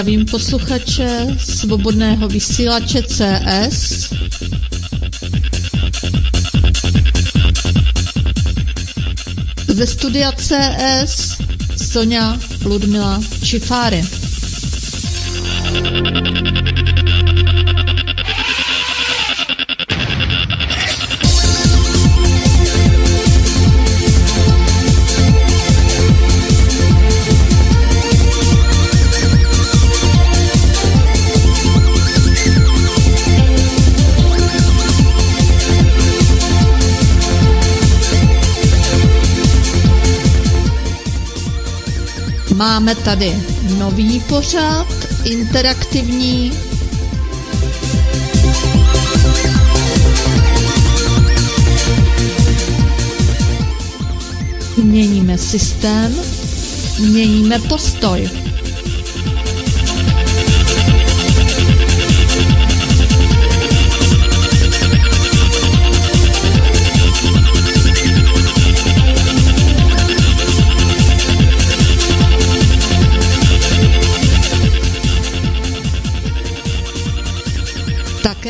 Zdravím posluchače svobodného vysílače CS. Ze studia CS Sonja Ludmila Čifáry. Máme tady nový pořád, interaktivní. Měníme systém, měníme postoj.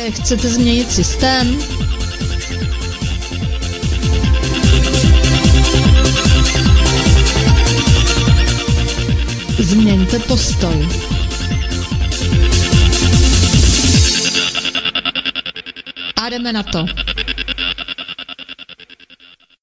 Chcete změnit systém? Změňte postoj. A jdeme na to.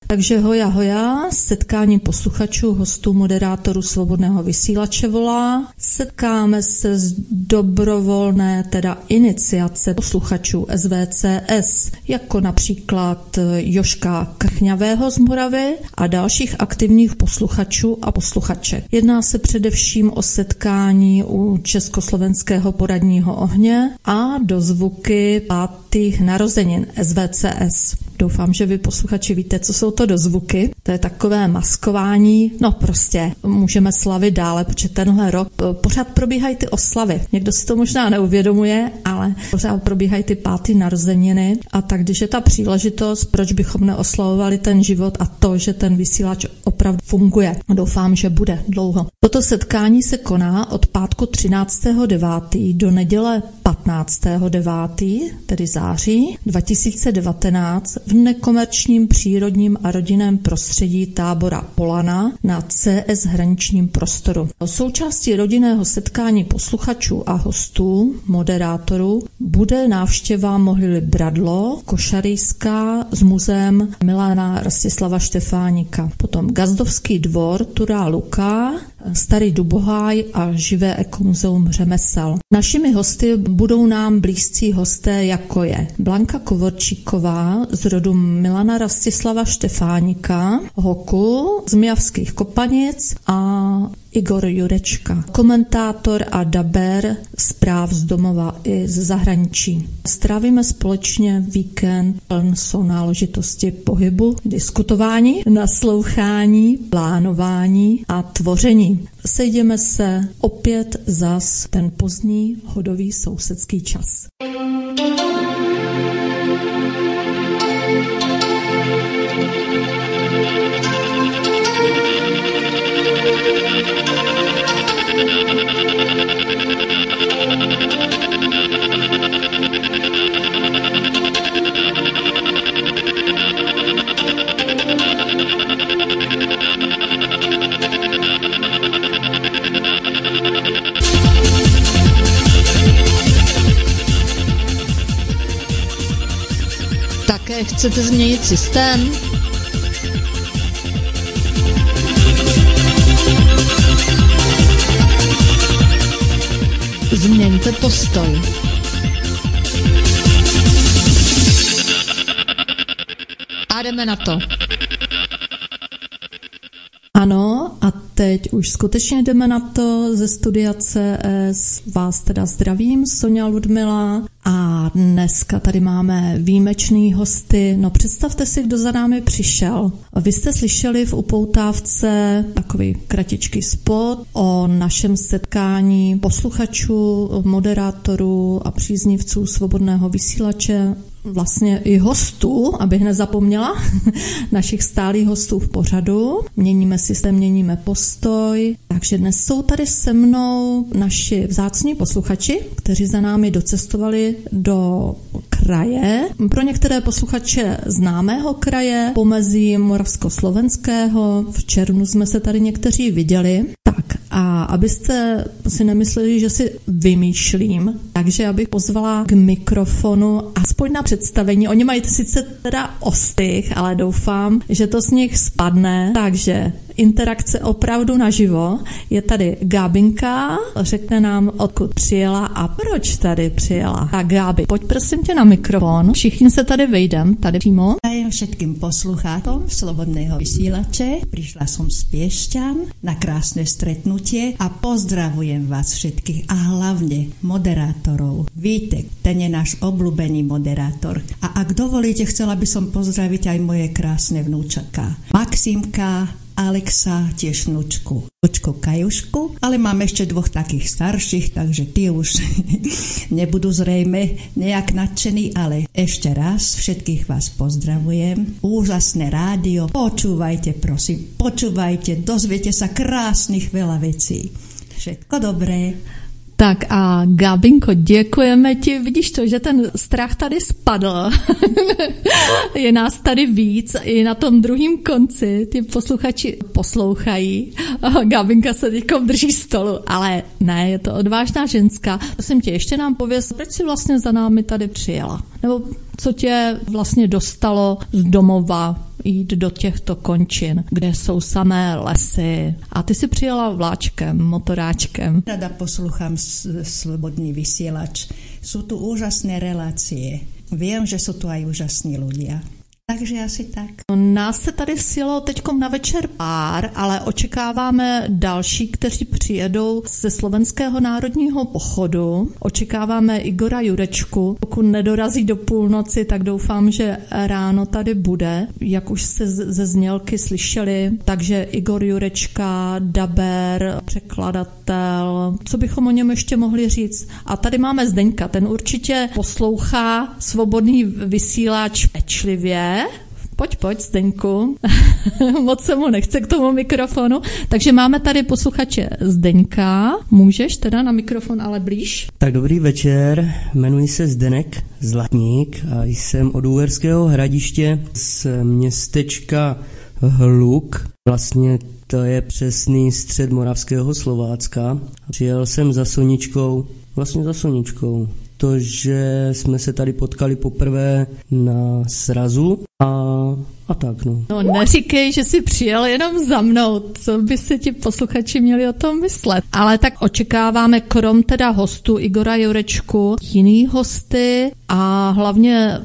Takže hoja hoja, setkání posluchačů, hostů, moderátorů Svobodného vysílače volá. Setkáme se z dobrovolné teda iniciace posluchačů SVCS, jako například Joška Krchňavého z Moravy a dalších aktivních posluchačů a posluchaček. Jedná se především o setkání u Československého poradního ohně a do zvuky pátých narozenin SVCS. Doufám, že vy posluchači víte, co jsou to dozvuky. To je takové maskování. No prostě můžeme slavit dále, protože tenhle rok pořád probíhají ty oslavy. Někdo si to možná neuvědomuje, ale pořád probíhají ty pátý narozeniny. A tak, když je ta příležitost, proč bychom neoslavovali ten život a to, že ten vysílač opravdu funguje. Doufám, že bude dlouho. Toto setkání se koná od pátku 13.9. do neděle 15.9., tedy září 2019 v nekomerčním přírodním a rodinném prostředí tábora Polana na CS hraničním prostoru. Součástí rodinného setkání posluchačů a hostů, moderátorů, bude návštěva mohyly Bradlo, Košarijská s muzeem Milána Rastislava Štefánika. Potom Gazdovský dvor Turá Luka, Starý Duboháj a Živé ekomuzeum řemesel. Našimi hosty budou nám blízcí hosté, jako je Blanka Kovorčíková z rodu Milana Rastislava Štefánika, Hoku z Mijavských Kopanic a Igor Jurečka, komentátor a daber zpráv z domova i z zahraničí. Strávíme společně víkend pln jsou náležitosti pohybu, diskutování, naslouchání, plánování a tvoření. Sejdeme se opět zas ten pozdní hodový sousedský čas. Také chcete změnit systém? Změňte postoj. a jdeme na to. Ano, a teď už skutečně jdeme na to ze studia CS. Vás teda zdravím, Sonja Ludmila. Dneska tady máme výjimečný hosty. No představte si, kdo za námi přišel. Vy jste slyšeli v upoutávce takový kratičký spot o našem setkání posluchačů, moderátorů a příznivců svobodného vysílače vlastně i hostů, abych nezapomněla, našich stálých hostů v pořadu. Měníme systém, měníme postoj. Takže dnes jsou tady se mnou naši vzácní posluchači, kteří za námi docestovali do kraje. Pro některé posluchače známého kraje, pomezí Moravsko-Slovenského. V červnu jsme se tady někteří viděli. A abyste si nemysleli, že si vymýšlím, takže abych pozvala k mikrofonu aspoň na představení. Oni mají sice teda ostych, ale doufám, že to z nich spadne. Takže interakce opravdu naživo. Je tady Gábinka, řekne nám, odkud přijela a proč tady přijela. Tak Gábi, pojď prosím tě na mikrofon. Všichni se tady vejdem, tady přímo. Dajem všetkým posluchátom Slobodného vysílače. Přišla jsem z Piešťan na krásné stretnutie a pozdravujem vás všetkých a hlavně moderátorov. Vítek, ten je náš obľúbený moderátor. A ak dovolíte, chcela by som pozdraviť aj moje krásne vnúčaká. Maximka, Alexa, tiež vnúčku, vnúčku Kajušku, ale mám ešte dvoch takých starších, takže tí už nebudú zrejme nejak nadšení, ale ešte raz všetkých vás pozdravujem. Úžasné rádio, počúvajte prosím, počúvajte, dozviete sa krásnych veľa vecí. Všetko dobré. Tak a Gabinko, děkujeme ti. Vidíš to, že ten strach tady spadl. je nás tady víc. I na tom druhém konci ty posluchači poslouchají. Gabinka se teď drží stolu, ale ne, je to odvážná ženská. Prosím tě, ještě nám pověz, proč jsi vlastně za námi tady přijela? Nebo co tě vlastně dostalo z domova jít do těchto končin, kde jsou samé lesy. A ty si přijela vláčkem, motoráčkem. Rada poslouchám Slobodný vysílač. Jsou tu úžasné relácie. Vím, že jsou tu aj úžasní ľudia. Takže asi tak. Nás se tady sjelo teď na večer pár, ale očekáváme další, kteří přijedou ze Slovenského národního pochodu. Očekáváme Igora Jurečku. Pokud nedorazí do půlnoci, tak doufám, že ráno tady bude. Jak už jste ze znělky slyšeli, takže Igor Jurečka, daber, překladatel. Co bychom o něm ještě mohli říct? A tady máme Zdeňka, ten určitě poslouchá svobodný vysíláč pečlivě Pojď, pojď, Zdeňku. Moc se mu nechce k tomu mikrofonu. Takže máme tady posluchače Zdeňka. Můžeš teda na mikrofon, ale blíž? Tak dobrý večer, jmenuji se Zdenek Zlatník a jsem od Úherského hradiště z městečka Hluk. Vlastně to je přesný střed moravského Slovácka. Přijel jsem za Soničkou, vlastně za Soničkou to, že jsme se tady potkali poprvé na srazu a, a tak no. No neříkej, že jsi přijel jenom za mnou, co by se ti posluchači měli o tom myslet. Ale tak očekáváme krom teda hostu Igora Jurečku jiný hosty a hlavně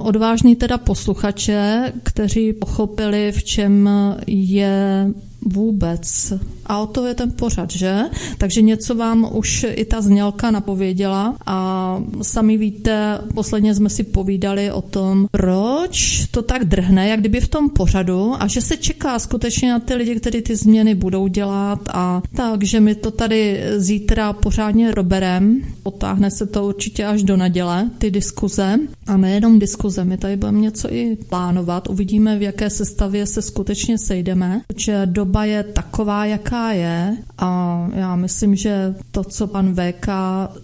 odvážný teda posluchače, kteří pochopili, v čem je vůbec. A o to je ten pořad, že? Takže něco vám už i ta znělka napověděla a sami víte, posledně jsme si povídali o tom, proč to tak drhne, jak kdyby v tom pořadu a že se čeká skutečně na ty lidi, kteří ty změny budou dělat a takže my to tady zítra pořádně roberem, potáhne se to určitě až do neděle, ty diskuze a nejenom diskuze, my tady budeme něco i plánovat, uvidíme, v jaké sestavě se skutečně sejdeme, protože doba je taková, jaká je a já myslím, že to, co pan VK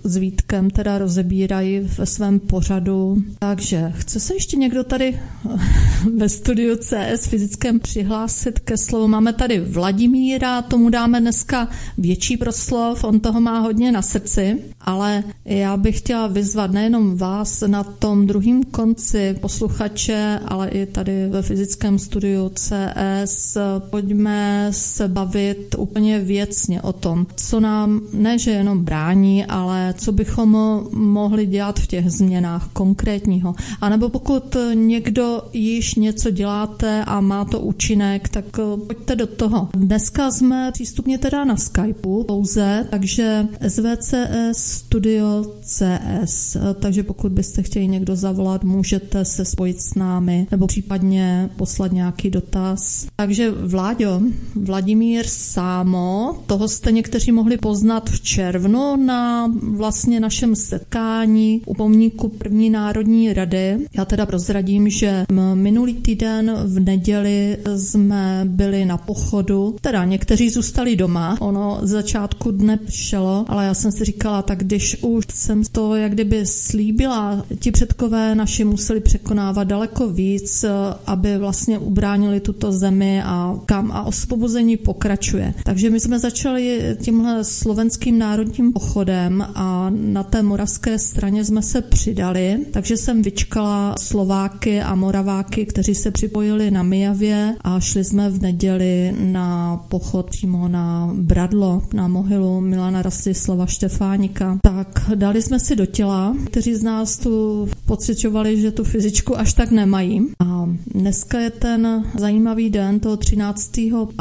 s Vítkem teda rozebírají ve svém pořadu. Takže chce se ještě někdo tady ve studiu CS fyzickém přihlásit ke slovu? Máme tady Vladimíra, tomu dáme dneska větší proslov, on toho má hodně na srdci, ale já bych chtěla vyzvat nejenom vás na tom druhém konci posluchače, ale i tady ve fyzickém studiu CS. Pojďme se bavit úplně věcně o tom, co nám ne, že jenom brání, ale co bychom mohli dělat v těch změnách konkrétního. A nebo pokud někdo již něco děláte a má to účinek, tak pojďte do toho. Dneska jsme přístupně teda na Skypeu pouze, takže SVCS Studio CS, takže pokud byste chtěli někdo zavolat, můžete se spojit s námi nebo případně poslat nějaký dotaz. Takže Vláďo, Vladimír Sámo, toho jste někteří mohli poznat v červnu na vlastně našem setkání u pomníku první národní rady. Já teda prozradím, že minulý týden v neděli jsme byli na pochodu, teda někteří zůstali doma, ono z začátku dne šelo, ale já jsem si říkala, tak když už jsem to jak kdyby slíbila, ti předkové naši museli překonávat daleko víc, aby vlastně ubránili tuto zemi a kam a osvobození pokračuje. Takže my jsme začali tímhle slovenským národním pochodem a na té moravské straně jsme se přidali, takže jsem vyčkala Slováky a Moraváky, kteří se připojili na Mijavě a šli jsme v neděli na pochod přímo na Bradlo, na mohylu Milana Rastislava Štefánika. Tak dali jsme si do těla, kteří z nás tu pocitovali, že tu fyzičku až tak nemají. A dneska je ten zajímavý den toho 13.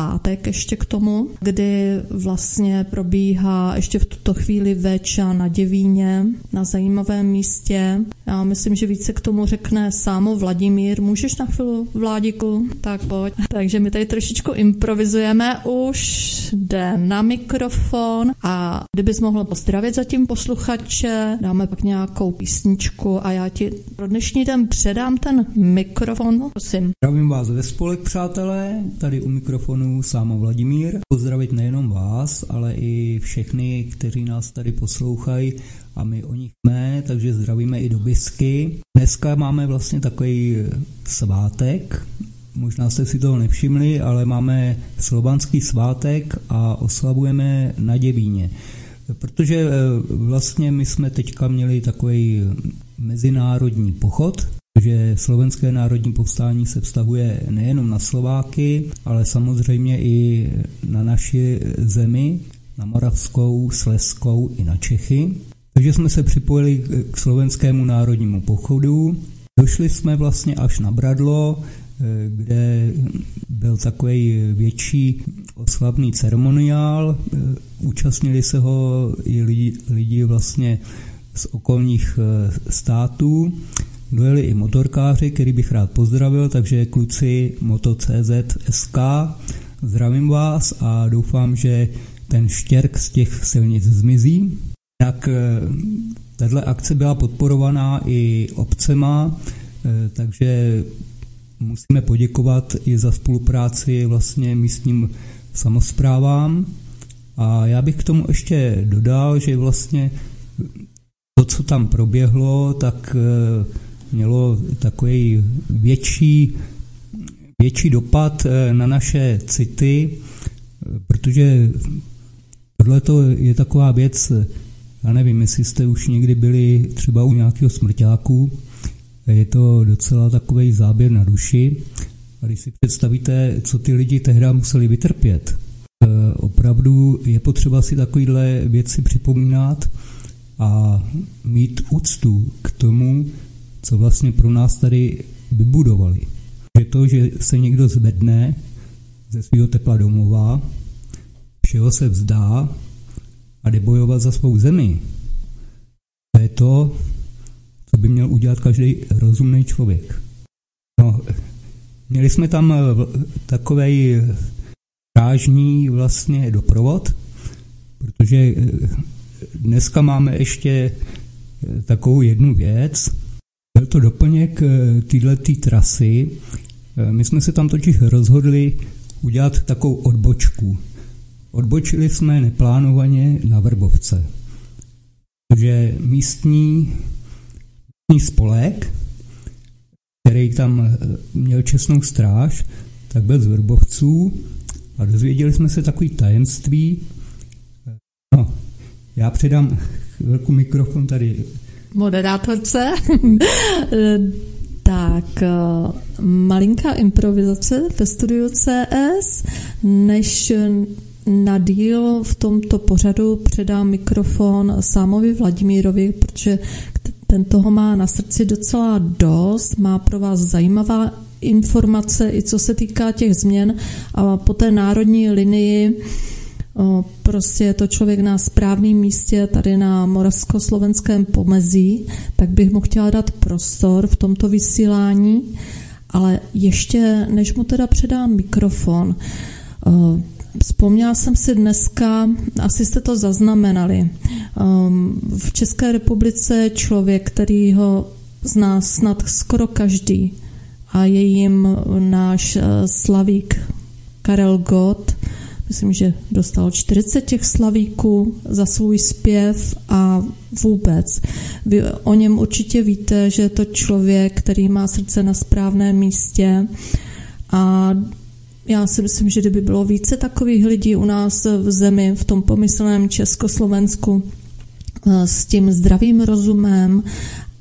pátek ještě k tomu, kdy vlastně probíhá ještě v tuto chvíli veča na Děvíně, na zajímavém místě. Já myslím, že více k tomu řekne sámo Vladimír. Můžeš na chvíli, Vládiku? Tak pojď. Takže my tady trošičku improvizujeme. Už jde na mikrofon a kdybys mohl pozdravit zatím posluchače, dáme pak nějakou písničku a já ti pro dnešní den předám ten mikrofon. Prosím. Zdravím vás ve spolek, přátelé. Tady u mikrofonu sámo Vladimír. Pozdravit nejenom vás, ale i všechny, kteří nás tady poslouchají a my o nich jsme, takže zdravíme i do Bisky. Dneska máme vlastně takový svátek, možná jste si toho nevšimli, ale máme slovanský svátek a oslavujeme na Děvíně. Protože e, vlastně my jsme teďka měli takový mezinárodní pochod, že slovenské národní povstání se vztahuje nejenom na Slováky, ale samozřejmě i na naši zemi, na Moravskou, Sleskou i na Čechy. Takže jsme se připojili k slovenskému národnímu pochodu. Došli jsme vlastně až na Bradlo, kde byl takový větší oslavný ceremoniál. Účastnili se ho i lidi, lidi vlastně z okolních států. Dojeli i motorkáři, který bych rád pozdravil, takže kluci Moto.cz SK, zdravím vás a doufám, že ten štěrk z těch silnic zmizí. Jak eh, tato akce byla podporovaná i obcema, eh, takže musíme poděkovat i za spolupráci vlastně místním samozprávám. A já bych k tomu ještě dodal, že vlastně to, co tam proběhlo, tak eh, mělo takový větší, větší dopad na naše city, protože tohle je taková věc, já nevím, jestli jste už někdy byli třeba u nějakého smrťáku, je to docela takový záběr na duši. A když si představíte, co ty lidi tehdy museli vytrpět, eh, opravdu je potřeba si takovéhle věci připomínat a mít úctu k tomu, co vlastně pro nás tady vybudovali. Že to, že se někdo zvedne ze svého tepla domova, všeho se vzdá a jde bojovat za svou zemi. To je to, co by měl udělat každý rozumný člověk. No, měli jsme tam eh, takový rážní vlastně doprovod, protože eh, dneska máme ještě eh, takovou jednu věc. Byl to doplněk této trasy. My jsme se tam totiž rozhodli udělat takovou odbočku. Odbočili jsme neplánovaně na Vrbovce, protože místní, místní spolek, který tam eh, měl čestnou stráž, tak byl z Vrbovců a dozvěděli jsme se takový tajemství. No, já předám chvilku mikrofon tady moderátorce. Tak, eh, malinká improvizace ve studiu CS, než na díl v tomto pořadu předám mikrofon Sámovi Vladimírovi, protože ten toho má na srdci docela dost, má pro vás zajímavá informace, i co se týká těch změn. A po té národní linii prostě je to člověk na správném místě tady na moravsko-slovenském pomezí, tak bych mu chtěla dát prostor v tomto vysílání, ale ještě než mu teda předám mikrofon, Vzpomněla jsem si dneska, asi jste to zaznamenali, v České republice člověk, který ho zná snad skoro každý a je jim náš eh, slavík Karel Gott, myslím, že dostal 40 těch slavíků za svůj zpěv a vůbec. Vy o něm určitě víte, že je to člověk, který má srdce na správném místě a já si myslím, že kdyby bylo více takových lidí u nás v zemi, v tom pomyslném Československu, eh, s tím zdravým rozumem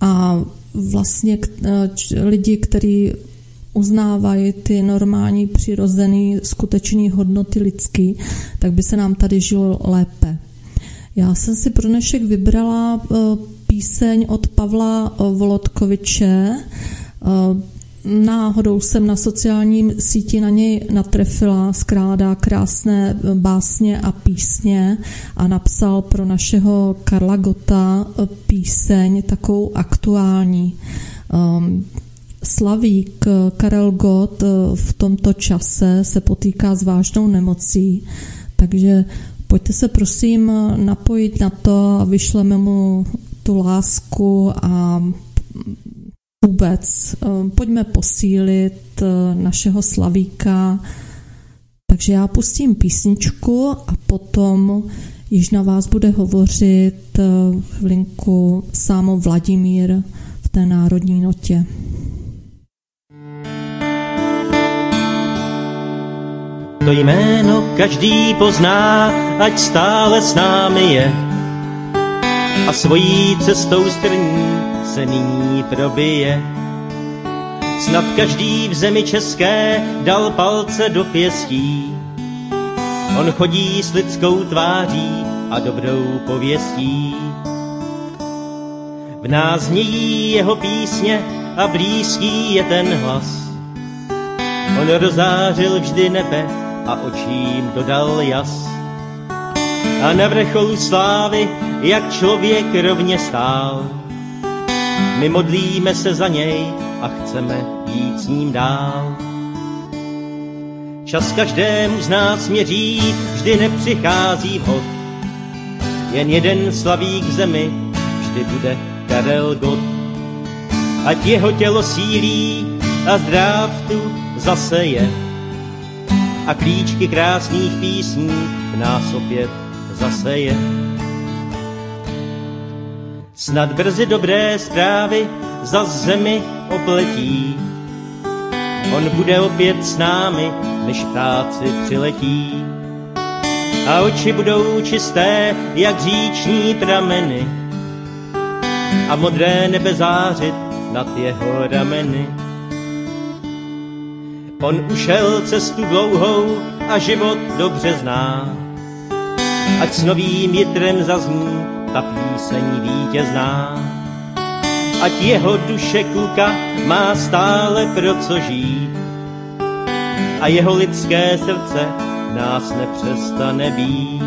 a vlastně eh, lidi, kteří uznávají ty normální, přirozené, skutečné hodnoty lidský, tak by se nám tady žilo lépe. Já jsem si pro dnešek vybrala eh, píseň od Pavla Volodkoviče. Eh, náhodou jsem na sociálním síti na něj natrefila, skrádá krásné básně a písně a napsal pro našeho Karla Gota píseň takovou aktuální. Slavík Karel Gott v tomto čase se potýká s vážnou nemocí, takže pojďte se prosím napojit na to a vyšleme mu tu lásku a vůbec pojďme posílit našeho Slavíka. Takže já pustím písničku a potom již na vás bude hovořit chvilinku sámo Vladimír v té národní notě. To jméno každý pozná, ať stále s námi je. A svojí cestou strní se nyní probije. Snad každý v zemi české dal palce do pěstí. On chodí s lidskou tváří a dobrou pověstí. V nás znějí jeho písně a blízký je ten hlas. On rozářil vždy nebe a očím dodal jas. A na vrcholu slávy, jak člověk rovně stál, my modlíme se za něj a chceme jít s ním dál. Čas každému z nás měří, vždy nepřichází vhod. Jen jeden slavík zemi vždy bude Karel Gott. Ať jeho tělo sílí a zdrav tu zase je a klíčky krásných písní v nás opět zase je. Snad brzy dobré zprávy za zemi opletí, on bude opět s námi, než práci přiletí. A oči budou čisté, jak říční prameny, a modré nebe zářit nad jeho rameny. On ušel cestu dlouhou a život dobře zná. Ať s novým jitrem zazní ta píseň vítězná. Ať jeho duše kluka má stále pro co žít. A jeho lidské srdce nás nepřestane být.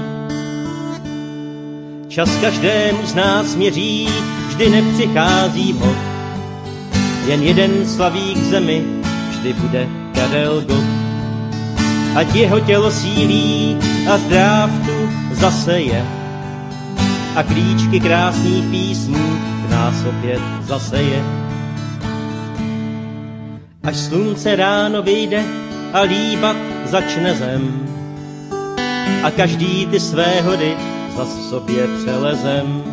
Čas každému z nás měří, vždy nepřichází vhod. Jen jeden slavík zemi vždy bude Karel. Ať jeho tělo sílí a zdrav tu zase je. A klíčky krásných písní v nás opět zase je. Až slunce ráno vyjde a líbat začne zem. A každý ty své hody zas sobě přelezem.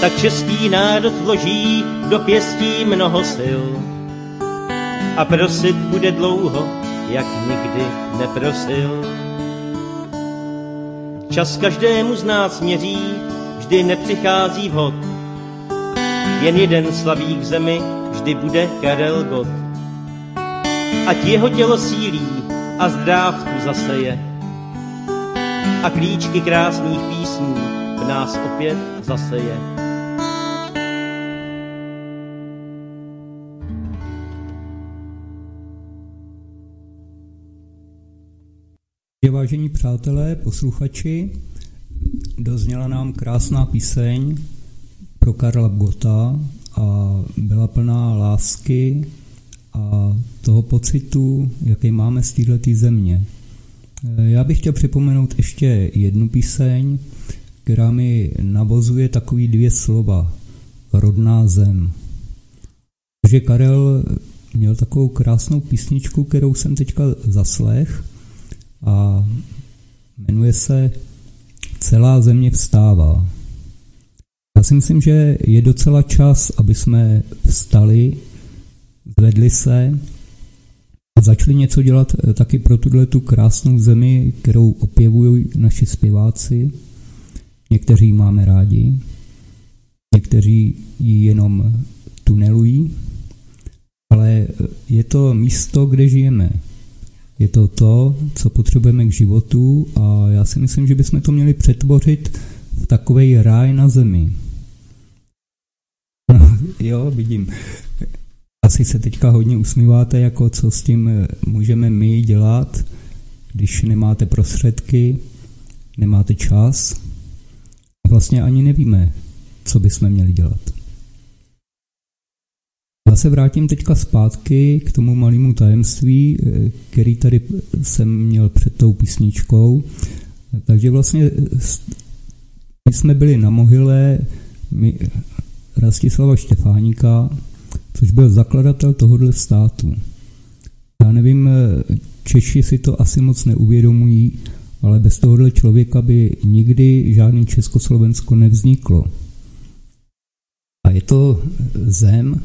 Tak český národ vloží do pěstí mnoho sil a prosit bude dlouho, jak nikdy neprosil. Čas každému z nás měří, vždy nepřichází vhod. Jen jeden slavík v zemi vždy bude Karel Gott. Ať jeho tělo sílí a zdrávku zaseje a klíčky krásných písní v nás opět zaseje. Vážení přátelé, posluchači, dozněla nám krásná píseň pro Karla Gota a byla plná lásky a toho pocitu, jaký máme z této země. Já bych chtěl připomenout ještě jednu píseň, která mi navozuje takový dvě slova. Rodná zem. Protože Karel měl takovou krásnou písničku, kterou jsem teďka zaslech a jmenuje se Celá země vstává. Já si myslím, že je docela čas, aby jsme vstali, zvedli se a začali něco dělat eh, taky pro tuhle tu krásnou zemi, kterou opěvují naši zpěváci. Někteří máme rádi, někteří ji jenom tunelují, ale eh, je to místo, kde žijeme. Je to to, co potřebujeme k životu a já si myslím, že bychom to měli přetvořit v takový ráj na zemi. No, jo, vidím. Asi se teďka hodně usmíváte, jako co s tím eh, můžeme my dělat, když nemáte prostředky, nemáte čas. Vlastně ani nevíme, co bychom měli dělat. Já se vrátím teďka zpátky k tomu malému tajemství, který tady jsem měl před tou písničkou. Takže vlastně my jsme byli na mohyle my, Rastislava Štefáníka, což byl zakladatel tohohle státu. Já nevím, Češi si to asi moc neuvědomují, ale bez tohohle člověka by nikdy žádný Československo nevzniklo. A je to zem,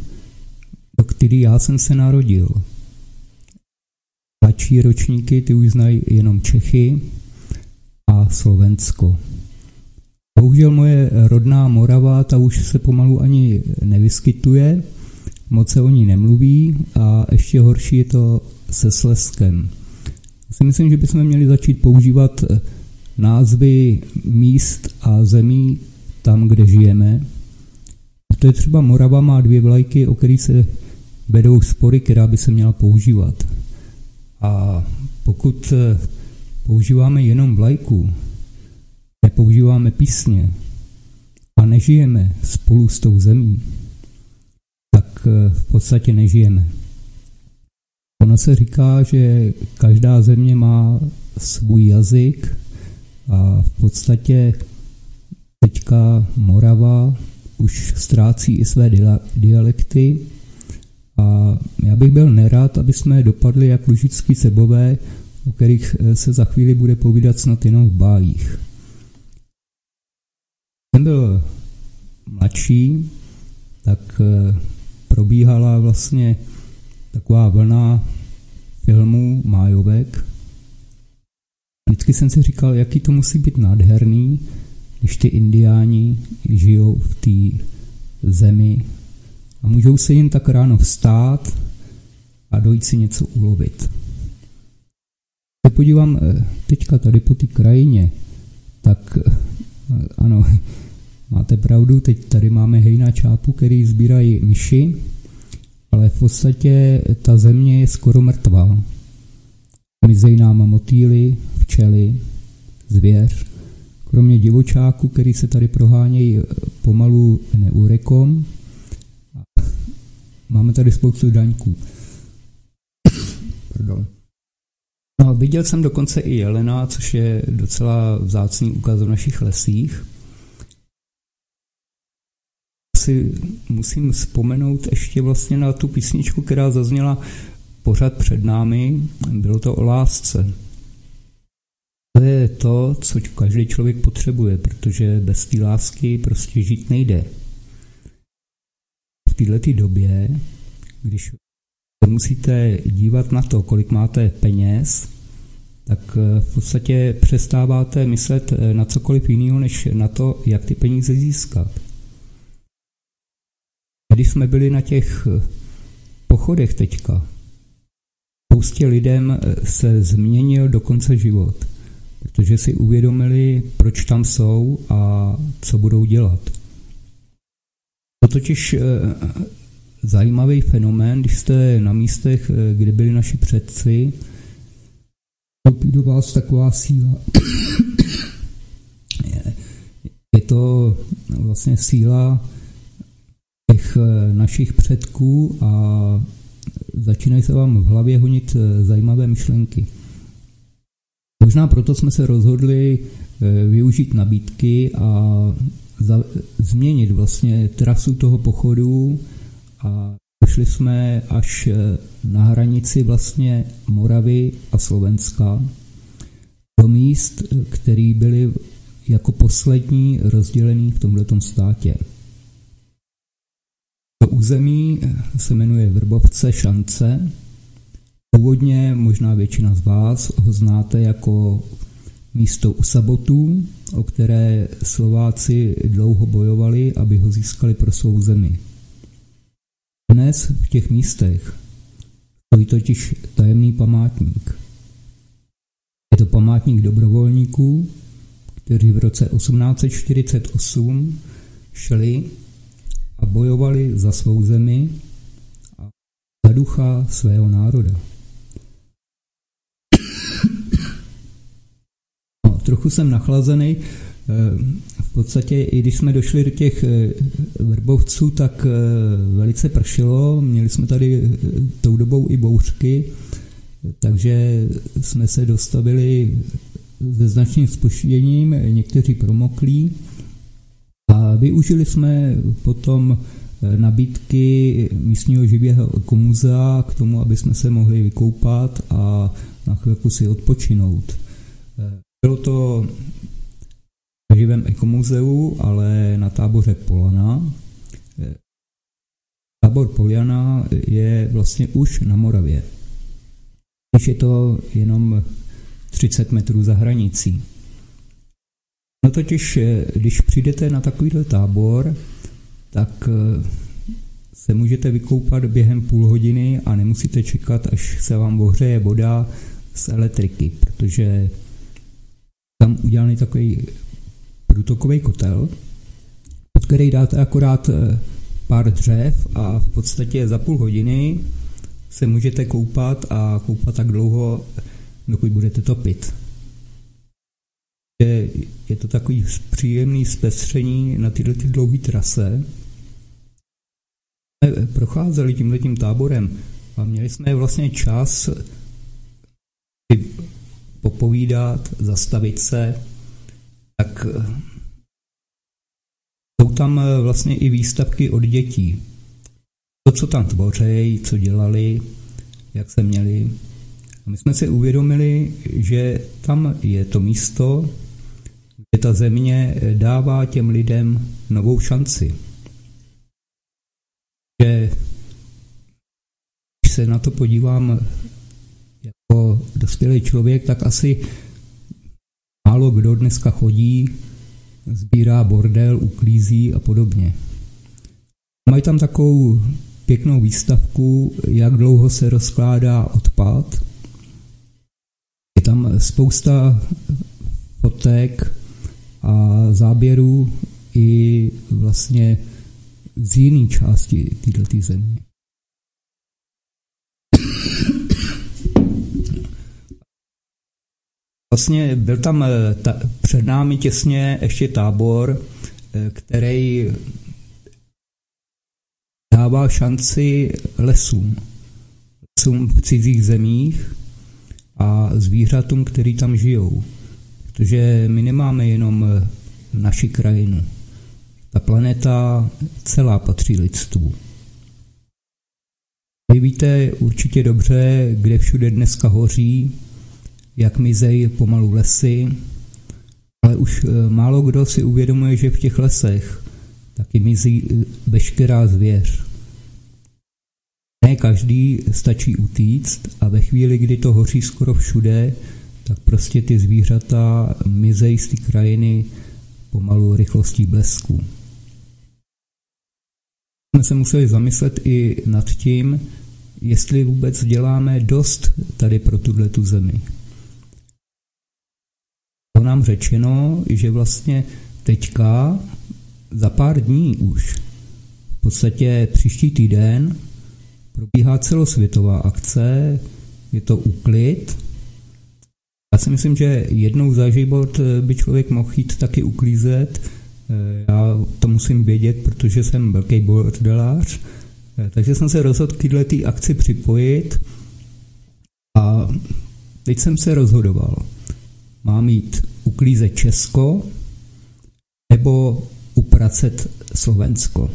do který já jsem se narodil. Mladší ročníky ty už znají jenom Čechy a Slovensko. Bohužel moje rodná Morava, ta už se pomalu ani nevyskytuje, moc se o ní nemluví a ještě horší je to se Sleskem. Si myslím, že bychom měli začít používat názvy míst a zemí tam, kde žijeme. To je třeba Morava má dvě vlajky, o kterých se vedou spory, která by se měla používat. A pokud eh, používáme jenom vlajku, nepoužíváme písně a nežijeme spolu s tou zemí, tak eh, v podstatě nežijeme. Ono se říká, že každá země má svůj jazyk a v podstatě teďka Morava už ztrácí i své dialekty a já bych byl nerad, aby jsme dopadli jak lužický sebové, o kterých eh, se za chvíli bude povídat snad jenom v bájích. Jsem byl mladší, tak eh, probíhala vlastně taková vlna filmů májovek. Vždycky jsem si říkal, jaký to musí být nádherný, když ty indiáni žijou v té zemi a můžou se jen tak ráno vstát a dojít si něco ulovit. Když podívám eh, teďka tady po té krajině, tak eh, ano, máte pravdu, teď tady máme hejna čápu, který sbírají myši, ale v podstatě ta země je skoro mrtvá. Mizej nám motýly, včely, zvěř, kromě divočáků, který se tady prohánějí pomalu neúrekom, Máme tady spoustu daňků. Pardon. No, viděl jsem dokonce i jelena, což je docela vzácný úkaz v našich lesích. Si musím vzpomenout ještě vlastně na tu písničku, která zazněla pořád před námi. Bylo to o lásce. To je to, co každý člověk potřebuje, protože bez té lásky prostě žít nejde této době, když se musíte dívat na to, kolik máte peněz, tak eh, v podstatě přestáváte myslet eh, na cokoliv jiného, než na to, jak ty peníze získat. když jsme byli na těch pochodech teďka, spoustě lidem se změnil dokonce život, protože si uvědomili, proč tam jsou a co budou dělat. To totiž eh, zajímavý fenomén, když jste na místech, eh, kde byli naši předci, do vás taková síla. Je to vlastně síla těch eh, našich předků a začínají se vám v hlavě honit zajímavé myšlenky. Možná proto jsme se rozhodli využít nabídky a za, změnit vlastně trasu toho pochodu a došli jsme až eh, na hranici vlastně Moravy a Slovenska do míst, které byly jako poslední rozdělený v tomto státě. To území se jmenuje Vrbovce Šance. Původně možná většina z vás ho znáte jako místo u Sabotů, o které Slováci dlouho bojovali, aby ho získali pro svou zemi. Dnes v těch místech stojí totiž tajemný památník. Je to památník dobrovolníků, kteří v roce 1848 šli a bojovali za svou zemi a za ducha svého národa. Trochu jsem nachlazený. Eh, v podstatě, i když jsme došli do těch eh, vrbovců, tak eh, velice pršelo. Měli jsme tady tou dobou i bouřky, takže jsme se dostavili se značným spoštěním, někteří promoklí. A využili jsme potom nabídky místního živého komuzea k tomu, aby jsme se mohli vykoupat a na chvilku si odpočinout. Bylo to v živém ekomuzeu, ale na táboře Polana. Tábor Poliana je vlastně už na Moravě. Když je to jenom 30 metrů za hranicí. No totiž, když přijdete na takovýhle tábor, tak eh, se můžete vykoupat během půl hodiny a nemusíte čekat, až se vám ohřeje voda z elektriky, protože tam udělaný takový průtokový kotel, pod který dáte akorát eh, pár dřev a v podstatě za půl hodiny se můžete koupat a koupat tak dlouho, dokud budete topit. Je, je to takový příjemný zpestření na tyhle ty dlouhé trase. Jsme procházeli tímhletím táborem a měli jsme vlastně čas popovídat, zastavit se, tak eh, jsou tam eh, vlastně i výstavky od dětí. To, co tam tvořejí, co dělali, jak se měli. A my jsme si uvědomili, že tam je to místo, kde ta země eh, dává těm lidem novou šanci. Že když se na to podívám jako dospělý člověk, tak asi málo kdo dneska chodí, sbírá bordel, uklízí a podobně. Mají tam takovou pěknou výstavku, jak dlouho se rozkládá odpad. Je tam spousta fotek a záběrů i vlastně z jiné části této země. Vlastně byl tam eh, ta, před námi těsně ještě tábor, eh, který dává šanci lesům, lesům v cizích zemích a zvířatům, který tam žijou. Protože my nemáme jenom eh, naši krajinu. Ta planeta celá patří lidstvu. Vy víte určitě dobře, kde všude dneska hoří, jak mizejí pomalu lesy, ale už eh, málo kdo si uvědomuje, že v těch lesech taky mizí eh, veškerá zvěř. Ne každý stačí utíct a ve chvíli, kdy to hoří skoro všude, tak prostě ty zvířata mizejí z té krajiny pomalu rychlostí blesku. jsme se museli zamyslet i nad tím, jestli vůbec děláme dost tady pro tuhle tu zemi. To nám řečeno, že vlastně teďka za pár dní už, v podstatě příští týden, probíhá celosvětová akce, je to úklid. Já si myslím, že jednou za život by člověk mohl jít taky uklízet. Já to musím vědět, protože jsem velký bordelář, takže jsem se rozhodl k této akci připojit a teď jsem se rozhodoval. Mám jít uklízet Česko nebo upracet Slovensko.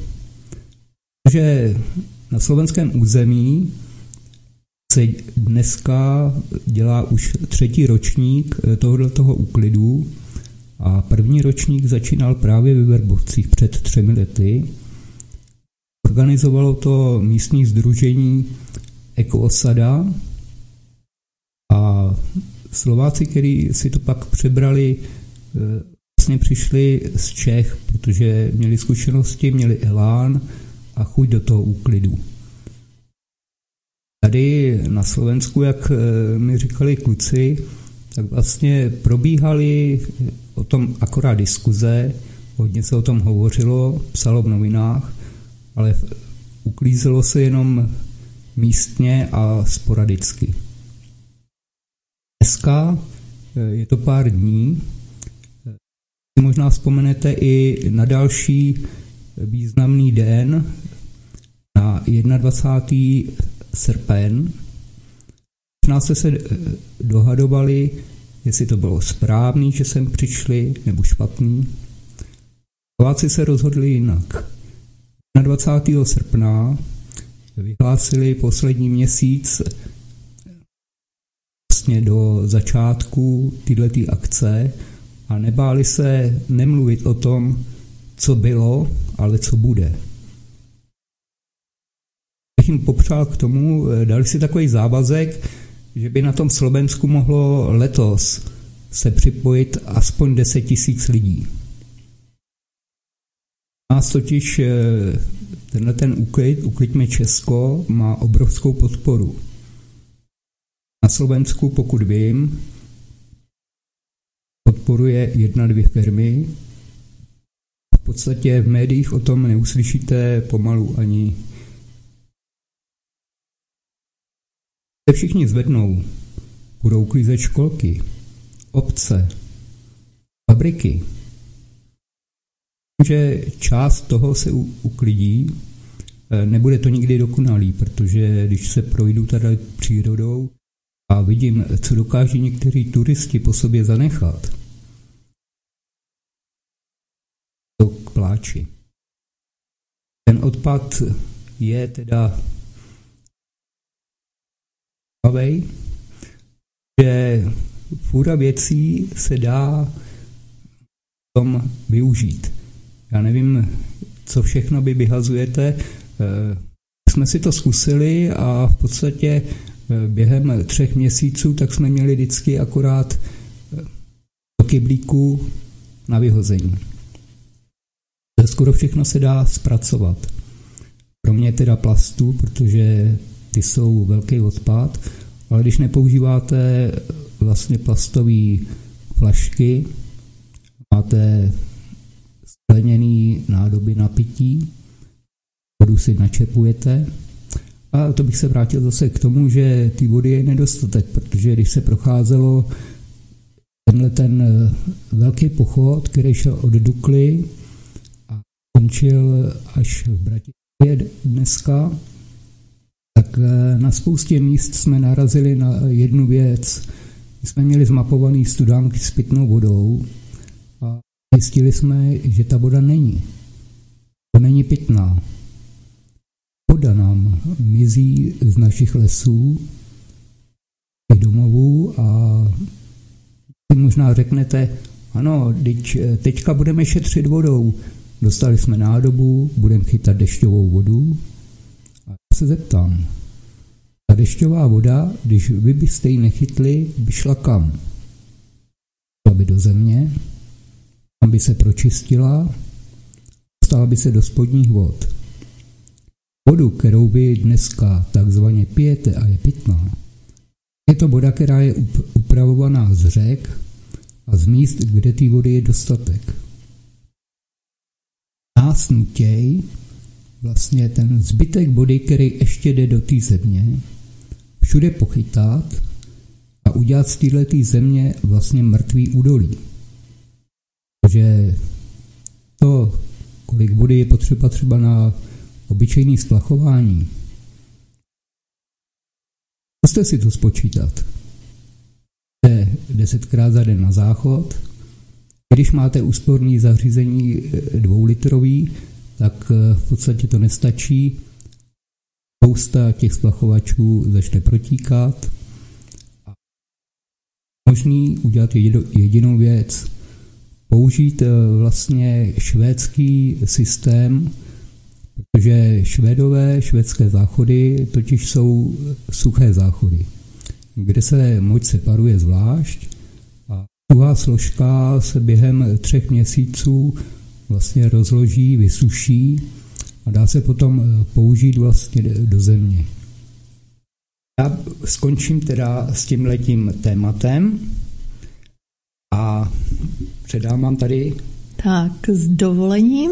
Protože na slovenském území se dneska dělá už třetí ročník tohoto toho úklidu a první ročník začínal právě ve Verbovcích před třemi lety. Organizovalo to místní združení Ekoosada a Slováci, kteří si to pak přebrali, eh, vlastně přišli z Čech, protože měli zkušenosti, měli elán a chuť do toho úklidu. Tady na Slovensku, jak eh, mi říkali kluci, tak vlastně probíhaly o tom akorát diskuze, hodně se o tom hovořilo, psalo v novinách, ale uklízelo se jenom místně a sporadicky. Dneska eh, je to pár dní, si možná vzpomenete i na další významný den, na 21. srpen. Možná jste se eh, dohadovali, jestli to bylo správný, že sem přišli, nebo špatný. Slováci se rozhodli jinak. 21. srpna vyhlásili poslední měsíc vlastně do začátku této akce a nebáli se nemluvit o tom, co bylo, ale co bude. Bych jim popřál k tomu, eh, dali si takový závazek, že by na tom Slovensku mohlo letos se připojit aspoň 10 tisíc lidí. Nás totiž eh, tenhle ten úklid, Uklidme Česko, má obrovskou podporu. Na Slovensku, pokud vím, podporuje jedna, dvě firmy. V podstatě v médiích o tom neuslyšíte pomalu ani. Se všichni zvednou, budou klízet školky, obce, fabriky. Že část toho se uklidí, e, nebude to nikdy dokonalý, protože když se projdu tady přírodou a vidím, co dokáží někteří turisti po sobě zanechat, pláči. Ten odpad je teda zavej, že fůra věcí se dá tom využít. Já nevím, co všechno vy vyhazujete. Eh, jsme si to zkusili a v podstatě během třech měsíců tak jsme měli vždycky akorát eh, do kyblíku na vyhození. Skoro všechno se dá zpracovat. Kromě teda plastů, protože ty jsou velký odpad, ale když nepoužíváte vlastně plastové flašky, máte skleněný nádoby na pití, vodu si načepujete. A to bych se vrátil zase k tomu, že ty vody je nedostatek, protože když se procházelo tenhle ten velký pochod, který šel od Dukly končil až v Bratislavě dneska, tak eh, na spoustě míst jsme narazili na jednu věc. My jsme měli zmapovaný studánky s pitnou vodou a zjistili jsme, že ta voda není. To není pitná. Voda nám mizí z našich lesů, i domovů a možná řeknete, ano, teď, teďka budeme šetřit vodou. Dostali jsme nádobu, budeme chytat dešťovou vodu. A já se zeptám, ta dešťová voda, když vy byste ji nechytli, by šla kam? Šla by do země, tam by se pročistila, stala by se do spodních vod. Vodu, kterou vy dneska takzvaně pijete a je pitná, je to voda, která je upravovaná z řek a z míst, kde té vody je dostatek. Násnutěj, vlastně ten zbytek vody, který ještě jde do té země, všude pochytat a udělat z této země vlastně mrtvý údolí. Takže to, kolik vody je potřeba třeba na obyčejný splachování, Zkuste si to spočítat. Jde desetkrát za den na záchod. Když máte úsporný zařízení eh, dvoulitrový, tak eh, v podstatě to nestačí. Spousta těch splachovačů začne protíkat. Možný udělat jedinou věc. Použít eh, vlastně švédský systém, Protože švédové, švédské záchody totiž jsou suché záchody, kde se moč separuje zvlášť a tuhá složka se během třech měsíců vlastně rozloží, vysuší a dá se potom použít vlastně do země. Já skončím teda s tím letím tématem a předám vám tady tak s dovolením,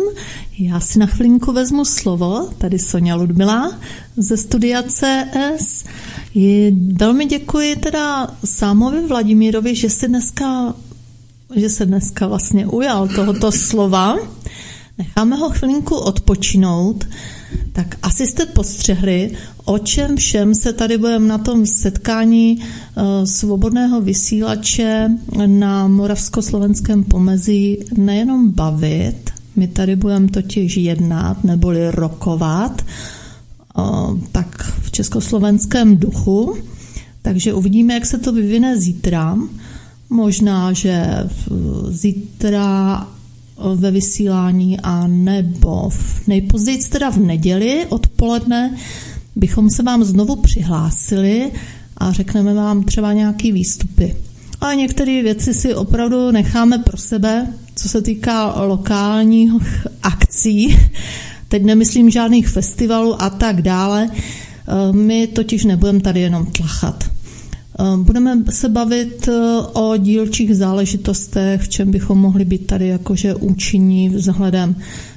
já si na chvilinku vezmu slovo, tady Sonja Ludmila ze studia CS. Je, velmi děkuji teda Sámovi Vladimírovi, že si dneska, že se dneska vlastně ujal tohoto slova. Necháme ho chvilinku odpočinout. Tak asi jste postřehli, o čem všem se tady budeme na tom setkání eh, svobodného vysílače na Moravsko-slovenském pomezí nejenom bavit, my tady budeme totiž jednat neboli rokovat, eh, tak v československém duchu, takže uvidíme, jak se to vyvine zítra. Možná, že zítra ve vysílání a nebo v nejpozději teda v neděli odpoledne bychom se vám znovu přihlásili a řekneme vám třeba nějaký výstupy. A některé věci si opravdu necháme pro sebe, co se týká lokálních akcí. Teď nemyslím žádných festivalů a tak dále. My totiž nebudeme tady jenom tlachat. Budeme se bavit o dílčích záležitostech, v čem bychom mohli být tady jakože účinní vzhledem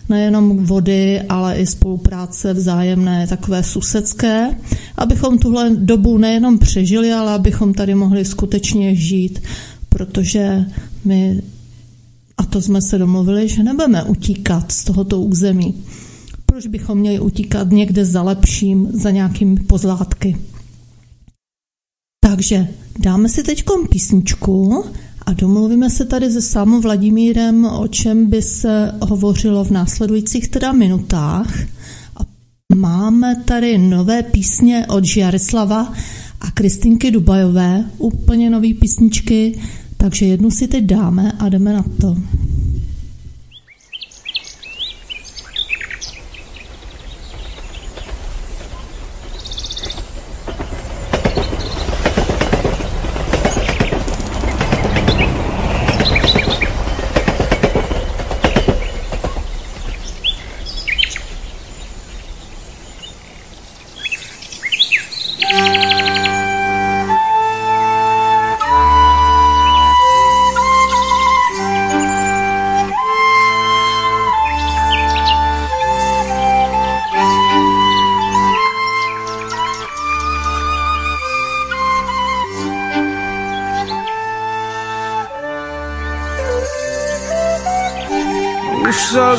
nejenom vody, ale i spolupráce vzájemné, takové susedské, abychom tuhle dobu nejenom přežili, ale abychom tady mohli skutečně žít, protože my, a to jsme se domluvili, že nebudeme utíkat z tohoto území. Proč bychom měli utíkat někde za lepším, za nějakými pozlátky? Takže dáme si teď písničku a domluvíme se tady se samou Vladimírem, o čem by se hovořilo v následujících teda minutách. A máme tady nové písně od Žiarislava a Kristinky Dubajové, úplně nové písničky, takže jednu si teď dáme a jdeme na to.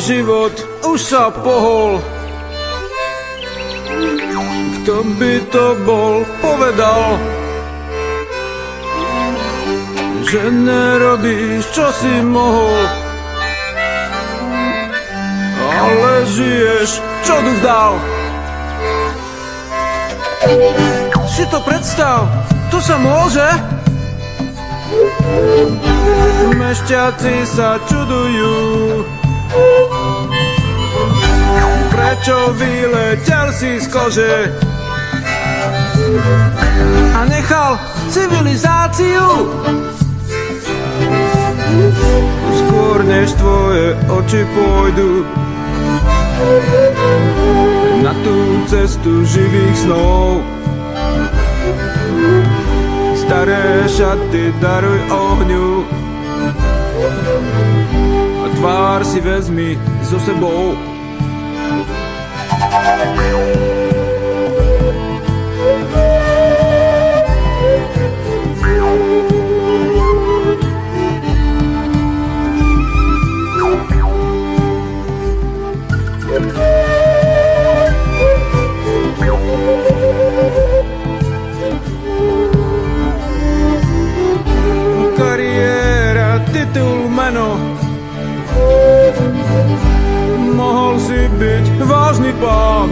Život už sa pohol. Kto by to bol povedal, že nerobíš, čo si mohol, ale žiješ, čo duch dal. Si to predstav, to sa môže? Mešťaci sa čudujú, Prečo vyletel si z kože a nechal civilizáciu? Skôr než tvoje oči pôjdu na tú cestu živých snov. Staré šaty daruj ohňu tvár si vezmi so sebou. Vážny pán.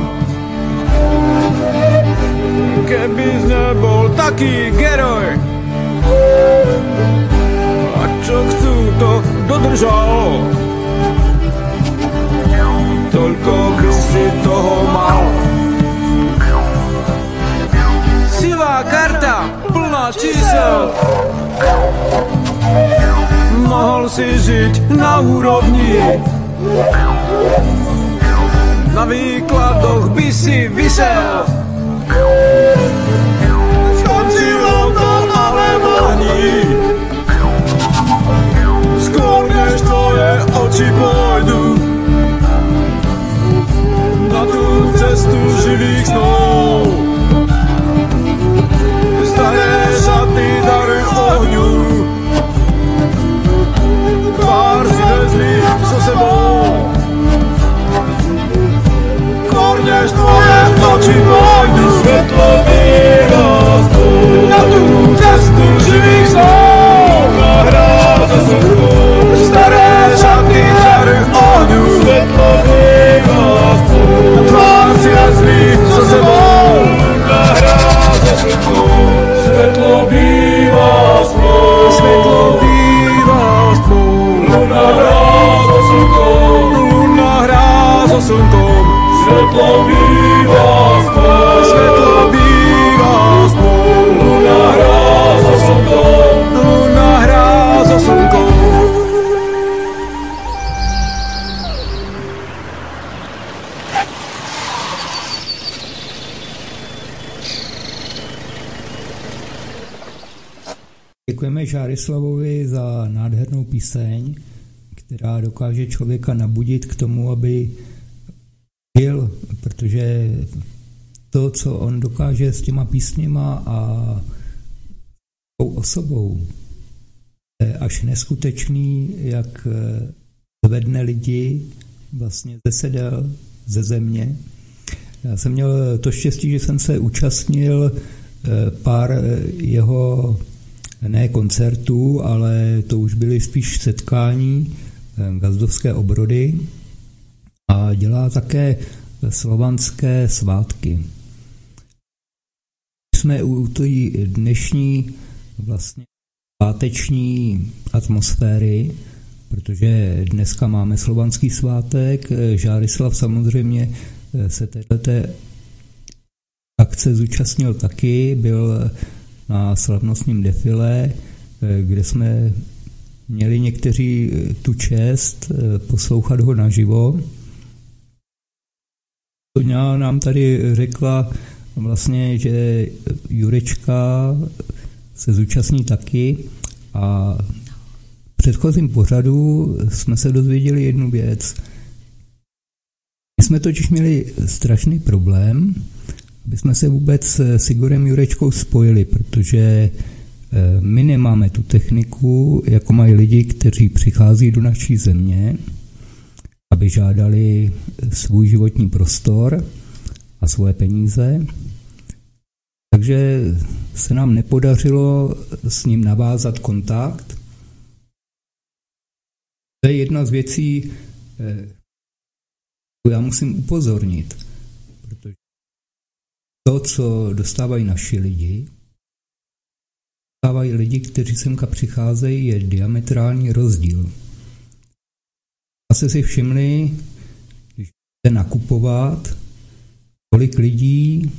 Keby nebol taký geroj A čo chcú, to dodržal. Toľko by si toho mal. Sivá karta, plná čísel. Mohl si žiť na úrovni výkladoch by si vysel Skončilo to ale vohní Skôr než tvoje oči pôjdu Na tú cestu živých snov člověka nabudit k tomu, aby žil, protože to, co on dokáže s těma písněma a tou osobou, je až neskutečný, jak zvedne lidi vlastně ze sedel, ze země. Já jsem měl to štěstí, že jsem se účastnil pár jeho ne koncertů, ale to už byly spíš setkání gazdovské obrody a dělá také slovanské svátky. Jsme u té dnešní vlastně sváteční atmosféry, protože dneska máme slovanský svátek, Žárislav samozřejmě se této akce zúčastnil taky, byl na slavnostním defile, kde jsme měli někteří tu čest poslouchat ho naživo. Toňa nám tady řekla vlastně, že Jurečka se zúčastní taky a v předchozím pořadu jsme se dozvěděli jednu věc. My jsme totiž měli strašný problém, aby jsme se vůbec s Igorem Jurečkou spojili, protože my nemáme tu techniku, jako mají lidi, kteří přichází do naší země, aby žádali svůj životní prostor a svoje peníze. Takže se nám nepodařilo s ním navázat kontakt. To je jedna z věcí, já musím upozornit, protože to, co dostávají naši lidi, dostávají lidi, kteří semka přicházejí, je diametrální rozdíl. Asi si všimli, když chcete nakupovat, kolik lidí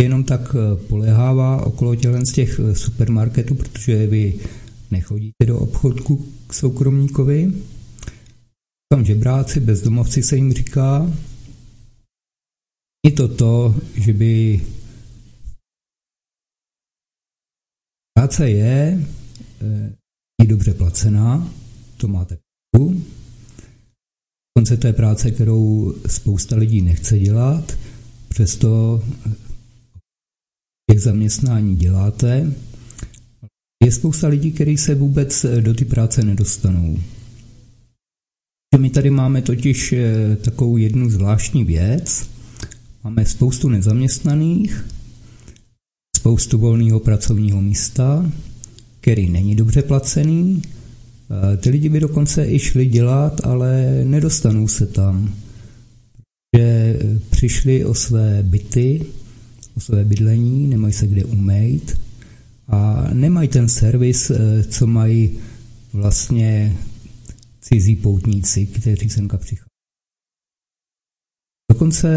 jenom tak polehává okolo tělen z těch supermarketů, protože vy nechodíte do obchodku k soukromníkovi. Tam žebráci, bezdomovci se jim říká, je to to, že by práce je e, dobře placená, to máte pravdu. Konce té práce, kterou spousta lidí nechce dělat, přesto těch zaměstnání děláte. Je spousta lidí, kteří se vůbec do ty práce nedostanou. My tady máme totiž eh, takovou jednu zvláštní věc. Máme spoustu nezaměstnaných, spoustu volného pracovního místa, který není dobře placený. Ty lidi by dokonce i šli dělat, ale nedostanou se tam. Že přišli o své byty, o své bydlení, nemají se kde umejt a nemají ten servis, eh, co mají vlastně cizí poutníci, kteří semka přichází. Dokonce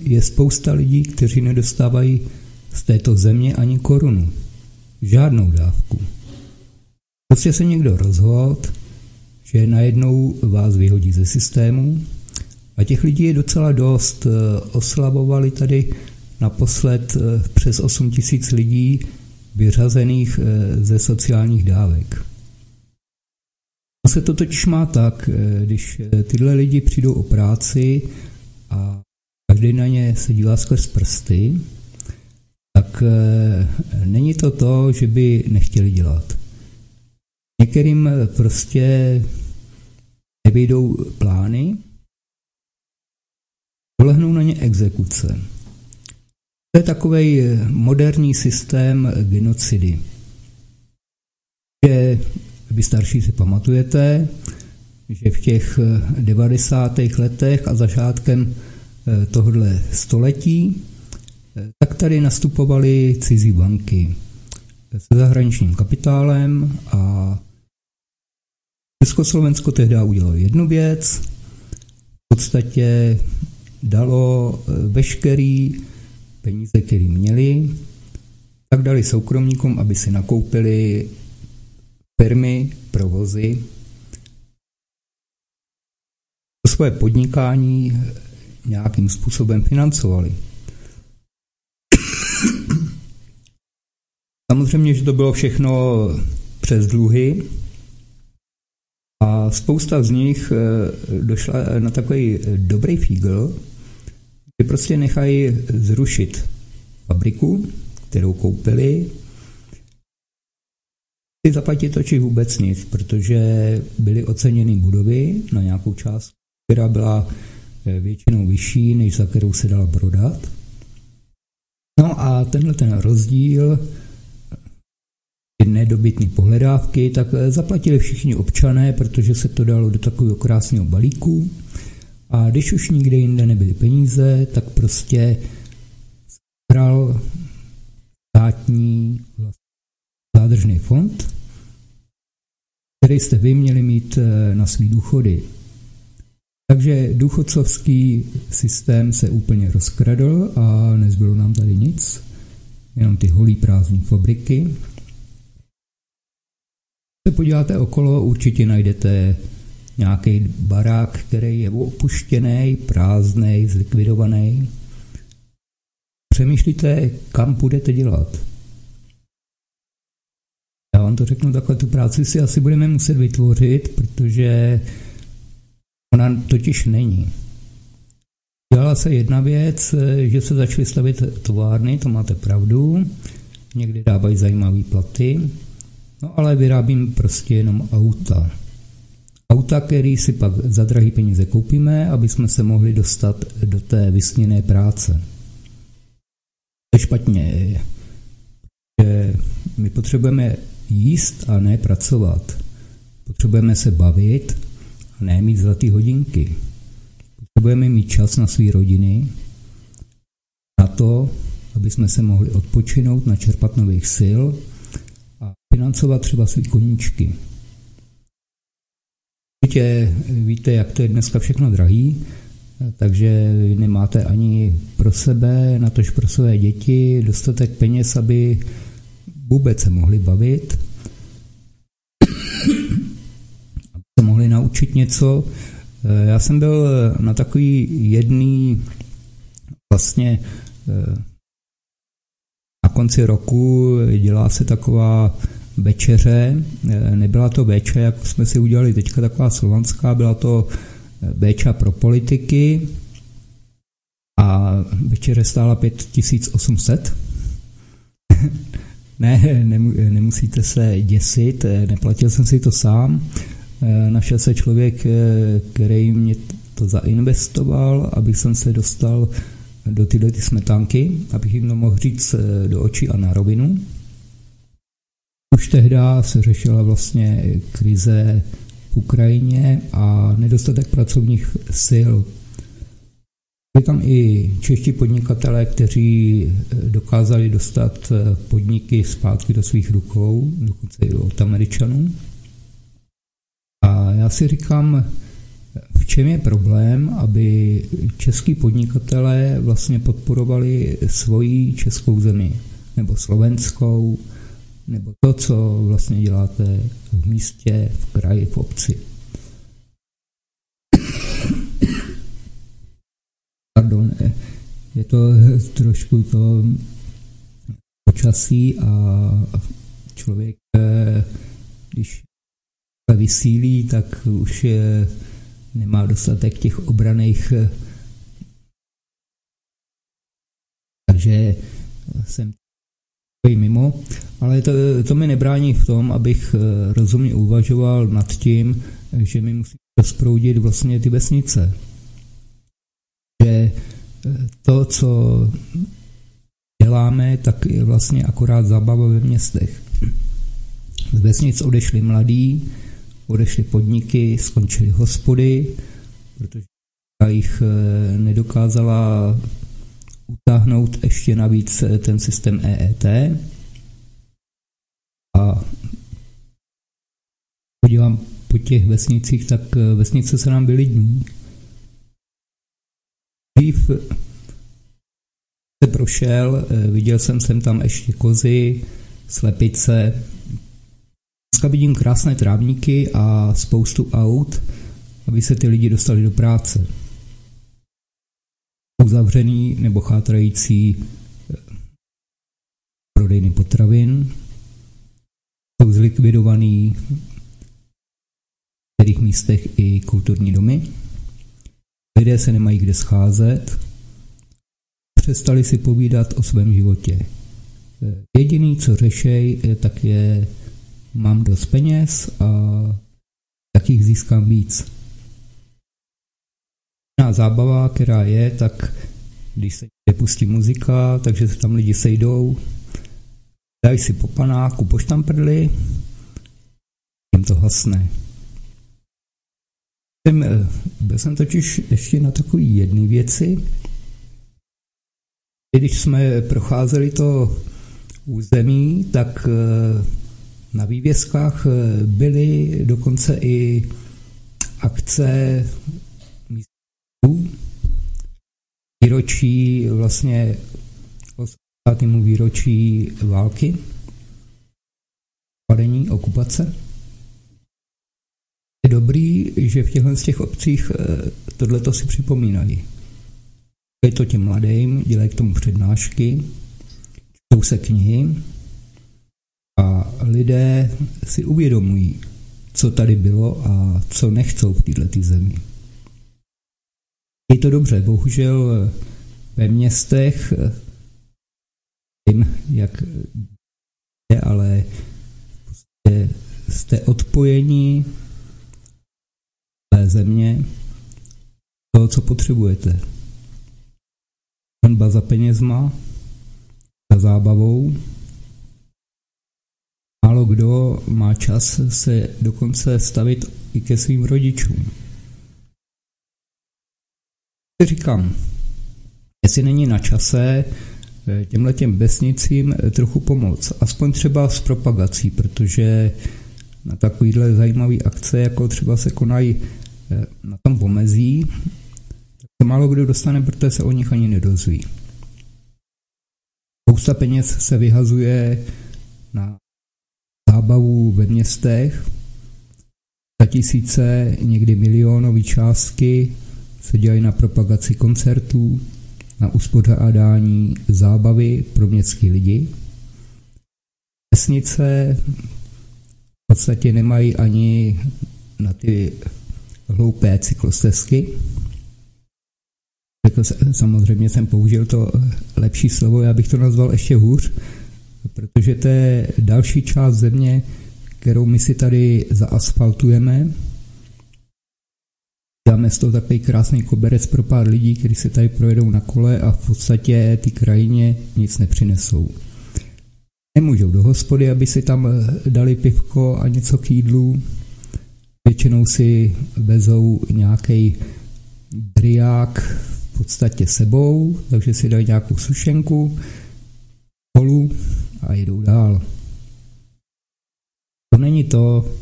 je spousta lidí, kteří nedostávají z této země ani korunu. Žádnou dávku. Prostě se někdo rozhodl, že najednou vás vyhodí ze systému a těch lidí je docela dost. Oslavovali tady naposled eh, přes 8 tisíc lidí vyřazených eh, ze sociálních dávek. Se to totiž má tak, eh, když tyhle lidi přijdou o práci a každý na ně se dívá skrz prsty, tak není to to, že by nechtěli dělat. Některým prostě nevyjdou plány, dolehnou na ně exekuce. To je takový moderní systém genocidy. Že vy starší si pamatujete, že v těch 90. letech a začátkem eh, tohle století, eh, tak tady nastupovaly cizí banky se zahraničním kapitálem a Československo tehdy udělalo jednu věc, v podstatě dalo eh, veškerý peníze, které měli, tak dali soukromníkům, aby si nakoupili firmy, provozy, to svoje podnikání nějakým způsobem financovali. Samozřejmě, že to bylo všechno přes dluhy a spousta z nich eh, došla na takový dobrý fígl, že prostě nechají zrušit fabriku, kterou koupili, si zaplatit točí vůbec nic, protože byly oceněny budovy na nějakou část, která byla eh, většinou vyšší, než za kterou se dala prodat. No a tenhle ten rozdíl nedobytné pohledávky, tak eh, zaplatili všichni občané, protože se to dalo do takového krásného balíku. A když už nikde jinde nebyly peníze, tak prostě bral státní zádržný fond, který jste vy měli mít eh, na svý důchody. Takže důchodcovský systém se úplně rozkradl a nezbylo nám tady nic, jenom ty holý prázdné fabriky, se podíváte okolo, určitě najdete nějaký barák, který je opuštěný, prázdný, zlikvidovaný. Přemýšlíte, kam budete dělat. Já vám to řeknu takhle, tu práci si asi budeme muset vytvořit, protože ona totiž není. Dělala se jedna věc, že se začaly stavit továrny, to máte pravdu, někdy dávají zajímavé platy, No ale vyrábím prostě jenom auta. Auta, který si pak za drahý peníze koupíme, aby jsme se mohli dostat do té vysněné práce. To je špatně. Že my potřebujeme jíst a ne pracovat. Potřebujeme se bavit a ne mít zlatý hodinky. Potřebujeme mít čas na své rodiny, na to, aby jsme se mohli odpočinout, načerpat nových sil financovat třeba své koníčky. Víte, víte, jak to je dneska všechno drahý, takže vy nemáte ani pro sebe, natož pro své děti dostatek peněz, aby vůbec se mohli bavit, aby se mohli naučit něco. Já jsem byl na takový jedný vlastně eh, na konci roku dělá se taková večeře, eh, nebyla to večer, jak jsme si udělali teďka taková slovanská, byla to Béča pro politiky a večeře stála 5800. ne, nemusíte se děsit, neplatil jsem si to sám. Našel se člověk, který mě to zainvestoval, abych jsem se dostal do tyhle ty smetánky, abych jim to mohl říct do očí a na rovinu. Už tehdy se řešila vlastně krize v Ukrajině a nedostatek pracovních sil. Byli tam i čeští podnikatelé, kteří dokázali dostat podniky zpátky do svých rukou, dokonce i od Američanů. A já si říkám, v čem je problém, aby český podnikatelé vlastně podporovali svoji českou zemi, nebo slovenskou, nebo to, co vlastně děláte v místě, v kraji, v obci. Pardon, je to trošku to počasí a člověk, když vysílí, tak už je, nemá dostatek těch obraných takže jsem mimo, ale to, to mi nebrání v tom, abych eh, rozumně uvažoval nad tím, že mi musí rozproudit vlastně ty vesnice. Že eh, to, co děláme, tak je vlastně akorát zábava ve městech. Z vesnic odešli mladí, odešly podniky, skončily hospody, protože jich eh, nedokázala utáhnout ještě navíc eh, ten systém EET. A podívám po těch vesnicích, tak eh, vesnice se nám vylidní. Dřív se prošel, viděl jsem sem tam ještě kozy, slepice, Dneska vidím krásné trávníky a spoustu aut, aby se ty lidi dostali do práce. Uzavřený nebo chátrající eh, prodejny potravin, jsou zlikvidovaný v některých místech i kulturní domy. Lidé se nemají kde scházet, přestali si povídat o svém životě. Eh, jediný, co řešej, eh, tak je mám dost peněz a tak jich získám víc. Zábava, která je, tak když se pustí muzika, takže se tam lidi sejdou, dají si po panáku, po štamprli, jim to hasne. Jsem, eh, byl jsem totiž ještě na takové jedné věci, když jsme procházeli to území, tak eh, na vývězkách eh, byly dokonce i akce výročí vlastně 80. výročí války, padení, okupace. Je dobrý, že v těchto z těch obcích eh, tohleto si připomínají. Je to těm mladým, dělají k tomu přednášky, čtou se knihy, a lidé si uvědomují, co tady bylo a co nechcou v této zemi. Je to dobře, bohužel ve městech, vím, jak je, ale prostě jste odpojení té země, toho, co potřebujete. Honba za penězma, za zábavou, Málo kdo má čas se dokonce stavit i ke svým rodičům. Říkám, jestli není na čase eh, těmhle těm vesnicím eh, trochu pomoct, aspoň třeba s propagací, protože na takovýhle zajímavé akce, jako třeba se konají eh, na tom pomezí, tak se málo kdo dostane, protože se o nich ani nedozví. Spousta peněz se vyhazuje na zábavu ve městech. Za tisíce, někdy milionové částky se dělají na propagaci koncertů, na uspořádání zábavy pro městské lidi. Vesnice v podstatě nemají ani na ty hloupé cyklostezky. Samozřejmě jsem použil to lepší slovo, já bych to nazval ještě hůř, protože to je další část země, kterou my si tady zaasfaltujeme. Dáme z toho takový krásný koberec pro pár lidí, kteří se tady projedou na kole a v podstatě ty krajině nic nepřinesou. Nemůžou do hospody, aby si tam dali pivko a něco k jídlu. Většinou si vezou nějaký briák v podstatě sebou, takže si dají nějakou sušenku, kolu a jedou dál. To není to,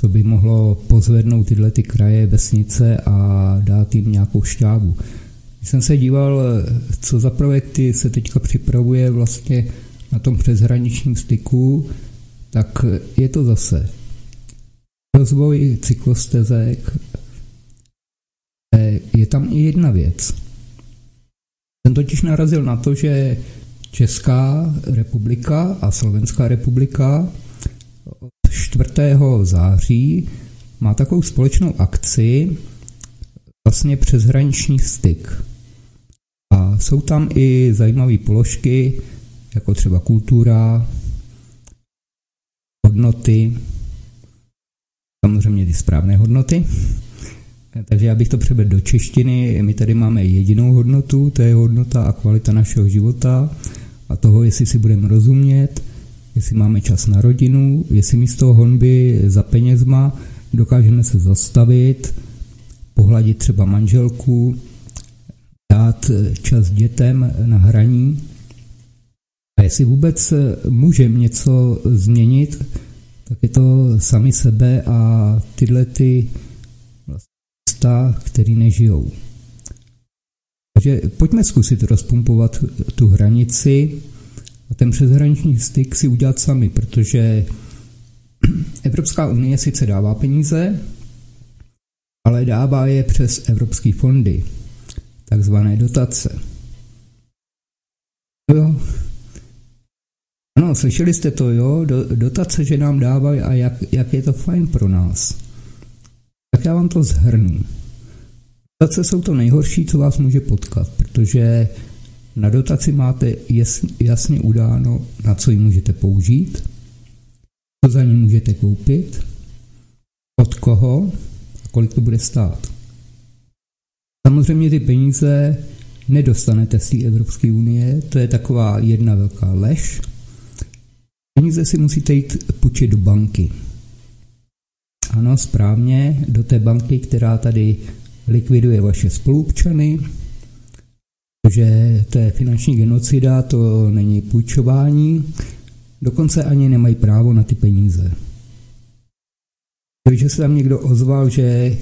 co by mohlo pozvednout tyhle ty kraje, vesnice a dát jim nějakou šťávu. Když jsem se díval, co za projekty se teďka připravuje vlastně na tom přeshraničním styku, tak je to zase rozvoj cyklostezek. Je tam i jedna věc. Ten totiž narazil na to, že Česká republika a Slovenská republika 4. září má takovou společnou akci vlastně přeshraniční styk. A jsou tam i zajímavé položky, jako třeba kultura, hodnoty, samozřejmě ty správné hodnoty. Takže já bych to převedl do češtiny. My tady máme jedinou hodnotu, to je hodnota a kvalita našeho života a toho, jestli si budeme rozumět, jestli máme čas na rodinu, jestli místo honby za penězma dokážeme se zastavit, pohladit třeba manželku, dát čas dětem na hraní a jestli vůbec můžeme něco změnit, tak je to sami sebe a tyhle ty města, který nežijou. Takže pojďme zkusit rozpumpovat tu hranici ten přeshraniční styk si udělat sami, protože Evropská unie sice dává peníze, ale dává je přes evropské fondy, takzvané dotace. Jo. Ano, slyšeli jste to, jo? dotace, že nám dávají a jak, jak je to fajn pro nás. Tak já vám to zhrnu. Dotace jsou to nejhorší, co vás může potkat, protože na dotaci máte jasně udáno, na co ji můžete použít, co za ní můžete koupit, od koho a kolik to bude stát. Samozřejmě ty peníze nedostanete z té Evropské unie, to je taková jedna velká lež. Peníze si musíte jít půjčit do banky. Ano, správně, do té banky, která tady likviduje vaše spolupčany, že to je finanční genocida, to není půjčování, dokonce ani nemají právo na ty peníze. Když se tam někdo ozval, že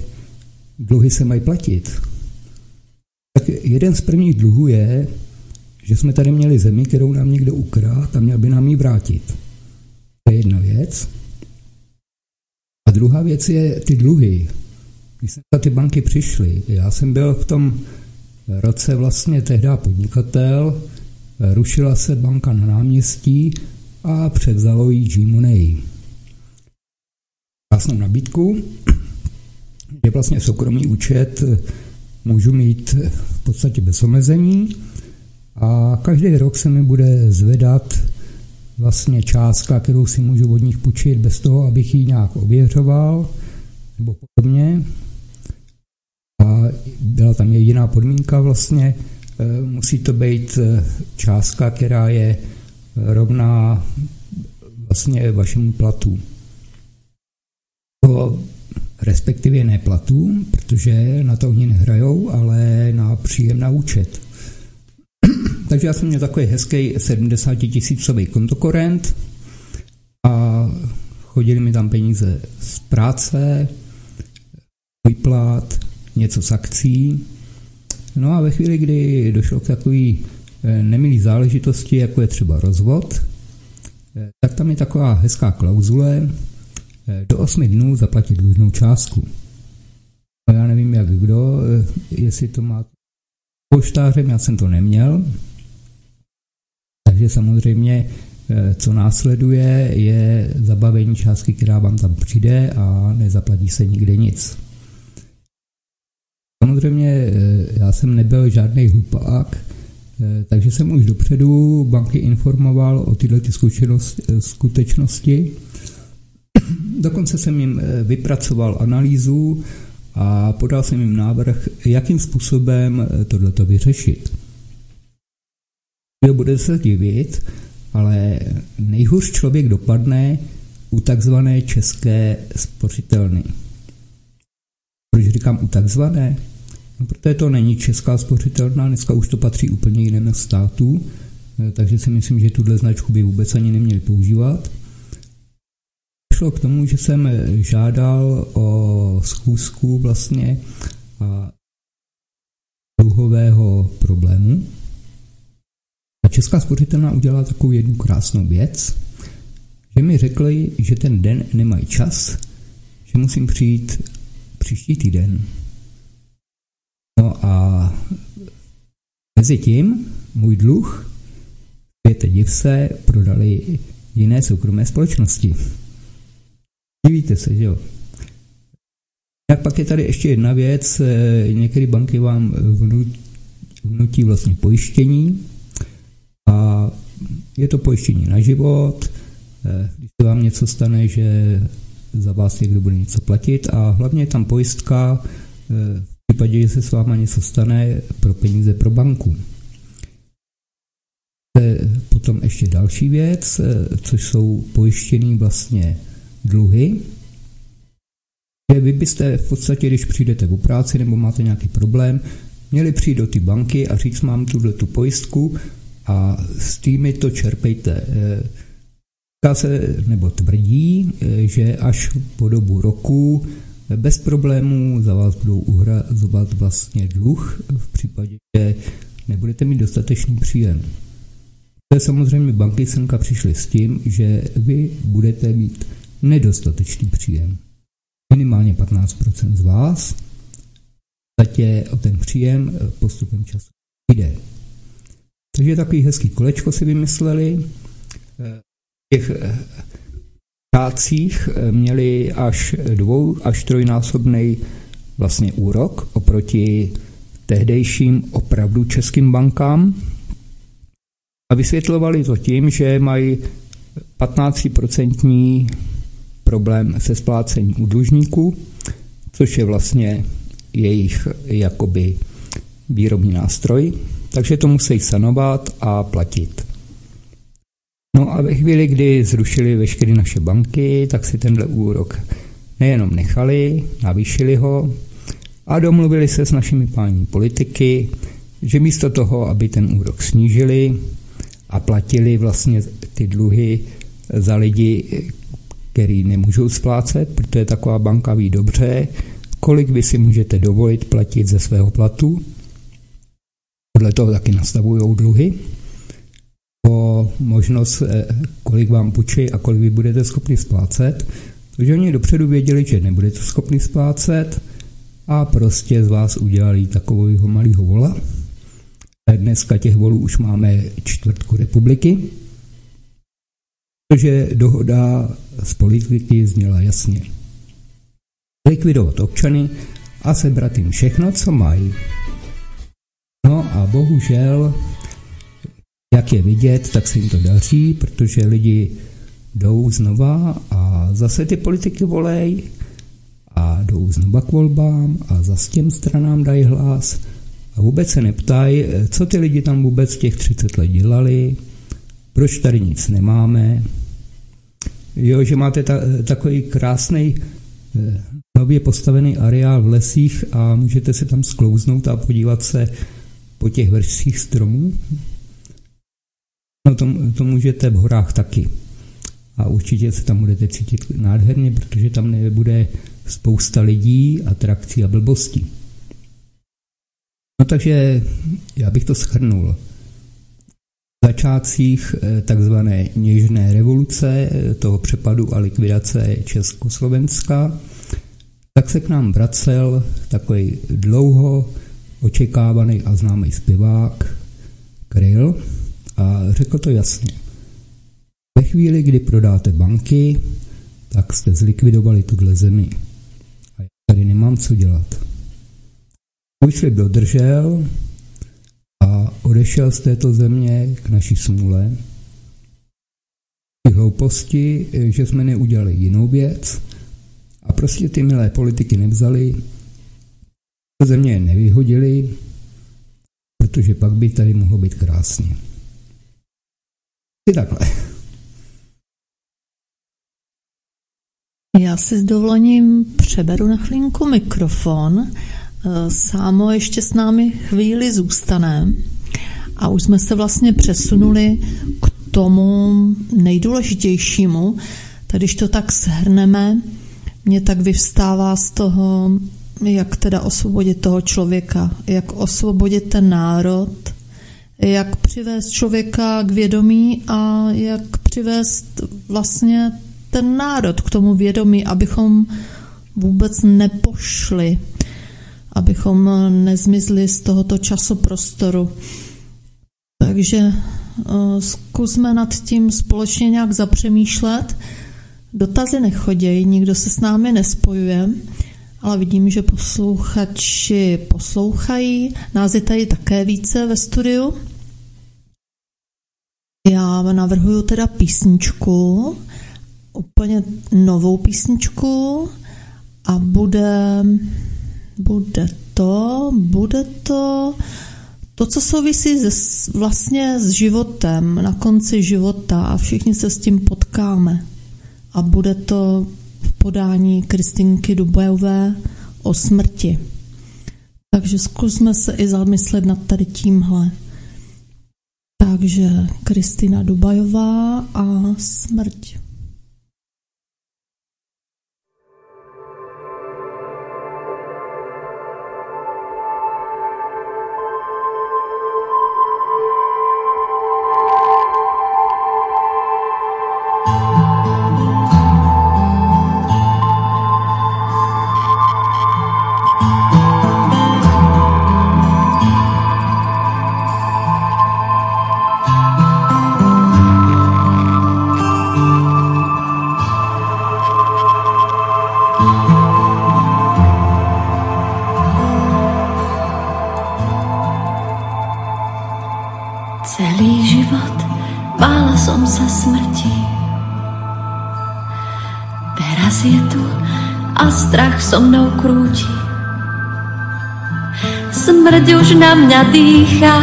dluhy se mají platit, tak jeden z prvních dluhů je, že jsme tady měli zemi, kterou nám někdo ukrát a měl by nám ji vrátit. To je jedna věc. A druhá věc je ty dluhy. Když jsem ty banky přišly, já jsem byl v tom roce vlastně tehdy podnikatel, rušila se banka na náměstí a převzalo ji G-Money. Krásnou nabídku, že vlastně soukromý účet můžu mít v podstatě bez omezení a každý rok se mi bude zvedat vlastně částka, kterou si můžu od nich půjčit bez toho, abych ji nějak ověřoval nebo podobně. A byla tam jediná podmínka vlastně, e, musí to být e, částka, která je rovná vlastně vašemu platu. To respektive ne platu, protože na to oni nehrajou, ale na příjem na účet. Takže já jsem měl takový hezký 70 tisícový kontokorent a chodili mi tam peníze z práce, výplat, něco z akcí. No a ve chvíli, kdy došlo k takový eh, nemilý záležitosti, jako je třeba rozvod, eh, tak tam je taková hezká klauzule, eh, do 8 dnů zaplatit dlužnou částku. No já nevím, jak kdo, jestli to má Poštářem já jsem to neměl, takže samozřejmě co následuje, je zabavení částky, která vám tam přijde a nezaplatí se nikde nic. Samozřejmě eh, já jsem nebyl žádný hlupák, eh, takže jsem už dopředu banky informoval o tyhle ty skutečnosti. Dokonce jsem jim vypracoval analýzu a podal jsem jim návrh, jakým způsobem tohleto vyřešit. Budete se divit, ale nejhůř člověk dopadne u takzvané české spořitelny. Proč říkám u takzvané? No, protože to není česká spořitelna, dneska už to patří úplně jinému státu, eh, takže si myslím, že tuhle značku by vůbec ani neměli používat. Šlo k tomu, že jsem žádal o schůzku vlastně a dluhového problému, a Česká spořitelná udělala takovou jednu krásnou věc, že mi řekli, že ten den nemají čas, že musím přijít příští týden. No a mezi tím můj dluh, světe div se, prodali jiné soukromé společnosti. Divíte se, že jo? Jak pak je tady ještě jedna věc, eh, některé banky vám vnutí vlastně pojištění, a je to pojištění na život, eh, když se vám něco stane, že za vás někdo bude něco platit a hlavně je tam pojistka eh, v případě, že se s váma něco stane pro peníze pro banku. Potom ještě další věc, eh, což jsou pojištěný vlastně dluhy. Vy byste v podstatě, když přijdete v práci nebo máte nějaký problém, měli přijít do ty banky a říct, mám tuhle tu pojistku, a s tými to čerpejte. Říká se, nebo tvrdí, že až po dobu roku bez problémů za vás budou uhrazovat vlastně dluh v případě, že nebudete mít dostatečný příjem. To samozřejmě banky semka přišly s tím, že vy budete mít nedostatečný příjem. Minimálně 15% z vás zatě o ten příjem postupem času jde. Takže takový hezký kolečko si vymysleli. Těch prácích eh, měli až dvou až trojnásobný vlastně úrok oproti tehdejším opravdu českým bankám a vysvětlovali to tím, že mají 15% problém se splácením u dlužníků, což je vlastně jejich jakoby výrobní nástroj takže to musí sanovat a platit. No a ve chvíli, kdy zrušili veškeré naše banky, tak si tenhle úrok nejenom nechali, navýšili ho a domluvili se s našimi páni politiky, že místo toho, aby ten úrok snížili a platili vlastně ty dluhy za lidi, který nemůžou splácet, protože taková banka ví dobře, kolik vy si můžete dovolit platit ze svého platu, podle toho taky nastavují dluhy o možnost, eh, kolik vám půjčí a kolik vy budete schopni splácet. Takže oni dopředu věděli, že nebudete schopni splácet a prostě z vás udělali takového malého vola. Dneska těch volů už máme čtvrtku republiky, protože dohoda z politiky zněla jasně. Likvidovat občany a sebrat jim všechno, co mají. No a bohužel, jak je vidět, tak se jim to daří, protože lidi jdou znova a zase ty politiky volej a jdou znova k volbám a zase těm stranám dají hlas a vůbec se neptají, co ty lidi tam vůbec těch 30 let dělali, proč tady nic nemáme. Jo, že máte ta, takový krásný eh, nově postavený areál v lesích a můžete se tam sklouznout a podívat se po těch vrších stromů? No to, to můžete v horách taky. A určitě se tam budete cítit nádherně, protože tam nebude spousta lidí, atrakcí a blbostí. No takže já bych to schrnul. V začátcích eh, takzvané něžné revoluce, eh, toho přepadu a likvidace Československa, tak se k nám vracel takový dlouho očekávaný a známý zpěvák Kryl a řekl to jasně. Ve chvíli, kdy prodáte banky, tak jste zlikvidovali tuhle zemi. A já tady nemám co dělat. Můj slib dodržel a odešel z této země k naší smůle. Ty hlouposti, že jsme neudělali jinou věc a prostě ty milé politiky nevzali, země je nevyhodili, protože pak by tady mohlo být krásně. I takhle. Já si s dovolením přeberu na chvilinku mikrofon. Eh, Sámo ještě s námi chvíli zůstane a už jsme se vlastně přesunuli k tomu nejdůležitějšímu. Tak když to tak shrneme, mě tak vyvstává z toho, jak teda osvobodit toho člověka, jak osvobodit ten národ, jak přivést člověka k vědomí a jak přivést vlastně ten národ k tomu vědomí, abychom vůbec nepošli, abychom nezmizli z tohoto časoprostoru. Takže uh, zkusme nad tím společně nějak zapřemýšlet. Dotazy nechodějí, nikdo se s námi nespojuje, ale vidím, že posluchači poslouchají. Nás je tady také více ve studiu. Já navrhuju teda písničku, úplně novou písničku a bude, bude to, bude to to, co souvisí se, vlastně s životem, na konci života a všichni se s tím potkáme. A bude to v podání Kristinky Dubajové o smrti. Takže zkusme se i zamyslet nad tady tímhle. Takže Kristina Dubajová a smrť. Smrť už na mňa dýcha,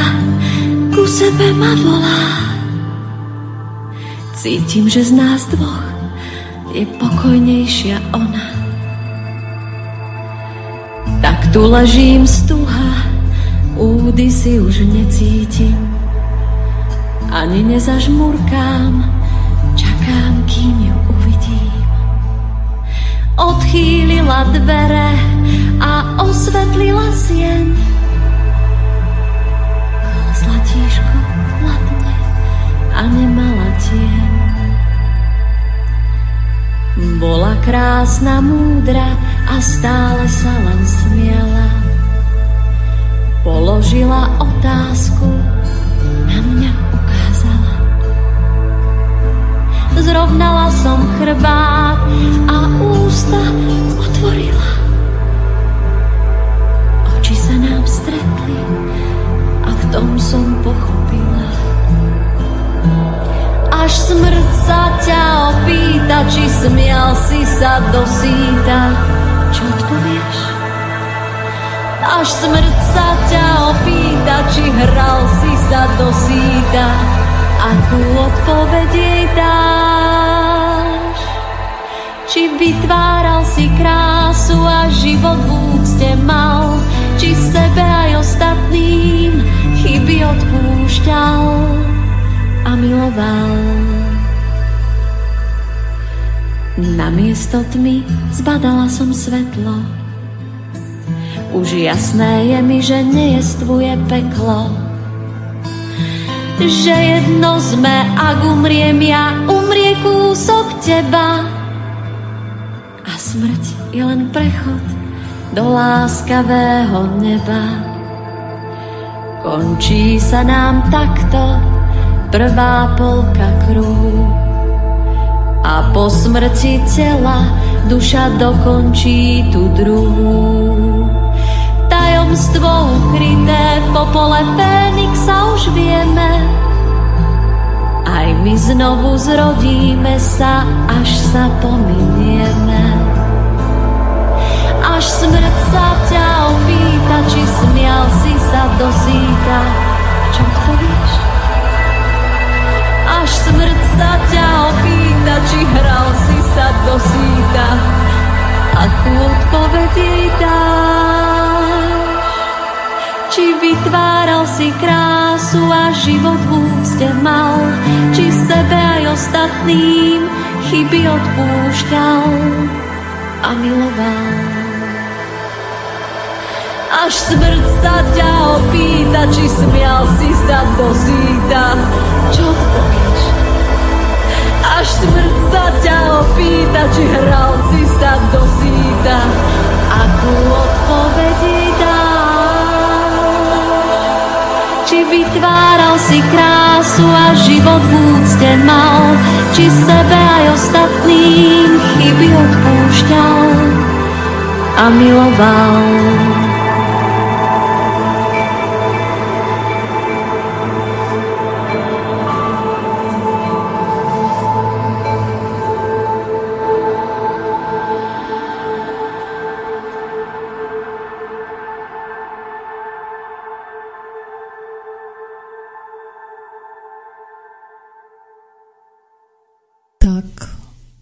ku sebe ma volá. Cítim, že z nás dvoch je pokojnejšia ona. Tak tu ležím stuha, údy si už necítim. Ani nezažmurkám, čakám, kým ju odchýlila dvere a osvetlila sieň. A nemala tieň. Bola krásna, múdra a stále sa len smiala. Položila otázku, na mňa ukázala. Zrovnala som chrbát a ústa otvorila. Oči sa nám stretli a v tom som pochopila. Až smrť sa ťa opýta, či smial si sa do síta. Čo odpovieš? Až smrť sa ťa opýta, či hral si sa do síta. Akú odpoveď jej dáš? Či vytváral si krásu a život v úcte mal, či sebe aj ostatným chyby odpúšťal a miloval. Namiesto tmy zbadala som svetlo, už jasné je mi, že nejestvuje peklo. Že jedno sme, ak umriem ja, umrie kúsok teba smrť je len prechod do láskavého neba. Končí sa nám takto prvá polka kruhu a po smrti tela duša dokončí tu druhú. Tajomstvo ukryté v popole Fénixa už vieme, aj my znovu zrodíme sa, až sa pominieme. Až smrť sa ťa opýta, či smial si sa do síta. Čo odpovíš? Až smrť sa ťa opýta, či hral si sa do síta. Akú odpoveď jej dáš? Či vytváral si krásu a život v úcte mal, či sebe aj ostatným chyby odpúšťal a miloval. Až smrť sa ťa opýta, či smial si sa do síta. Čo odpovíš? Až smrť sa ťa opýta, či hral si sa do síta. Akú odpoveď dá? Či vytváral si krásu a život v úcte mal, či sebe aj ostatným chyby odpúšťal a miloval.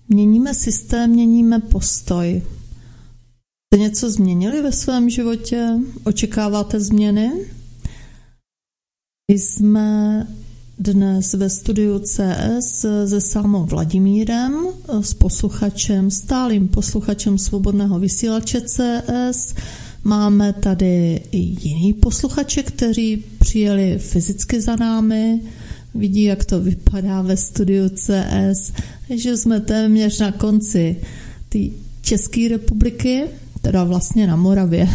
Měníme systém, měníme postoj. Jste něco změnili ve svém životě? Očekáváte změny? Jsme dnes ve studiu CS se Sámou Vladimírem, s posluchačem, stálým posluchačem svobodného vysílače CS. Máme tady i jiný posluchače, kteří přijeli fyzicky za námi, vidí, jak to vypadá ve studiu CS, že jsme téměř na konci té České republiky, teda vlastně na Moravě.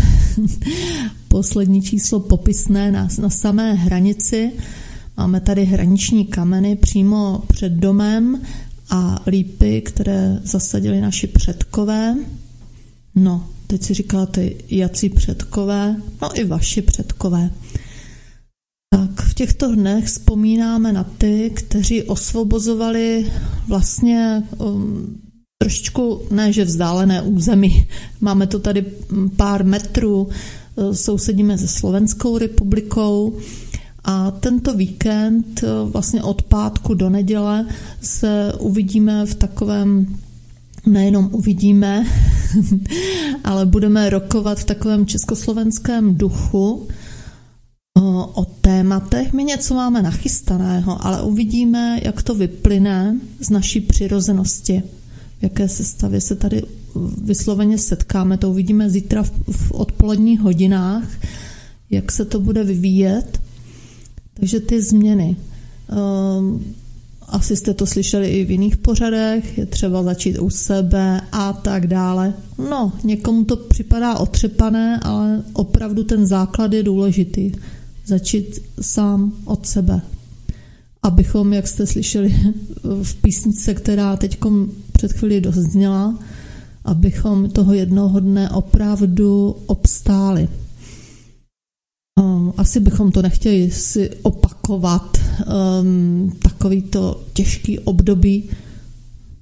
Poslední číslo popisné na, na samé hranici. Máme tady hraniční kameny přímo před domem a lípy, které zasadili naši předkové. No, teď si říkáte, jací předkové? No i vaši předkové. Tak v těchto dnech vzpomínáme na ty, kteří osvobozovali vlastně um, trošičku, ne že vzdálené území, máme to tady pár metrů, uh, sousedíme se Slovenskou republikou. A tento víkend, uh, vlastně od pátku do neděle, se uvidíme v takovém nejenom uvidíme, ale budeme rokovat v takovém československém duchu, o tématech. My něco máme nachystaného, ale uvidíme, jak to vyplyne z naší přirozenosti. V jaké sestavě se tady vysloveně setkáme. To uvidíme zítra v, v odpoledních hodinách, jak se to bude vyvíjet. Takže ty změny. Um, asi jste to slyšeli i v jiných pořadech, je třeba začít u sebe a tak dále. No, někomu to připadá otřepané, ale opravdu ten základ je důležitý začít sám od sebe. Abychom, jak jste slyšeli v písnice, která teď před chvíli dozněla, abychom toho jednoho dne opravdu obstáli. Um, asi bychom to nechtěli si opakovat, um, takový to těžký období,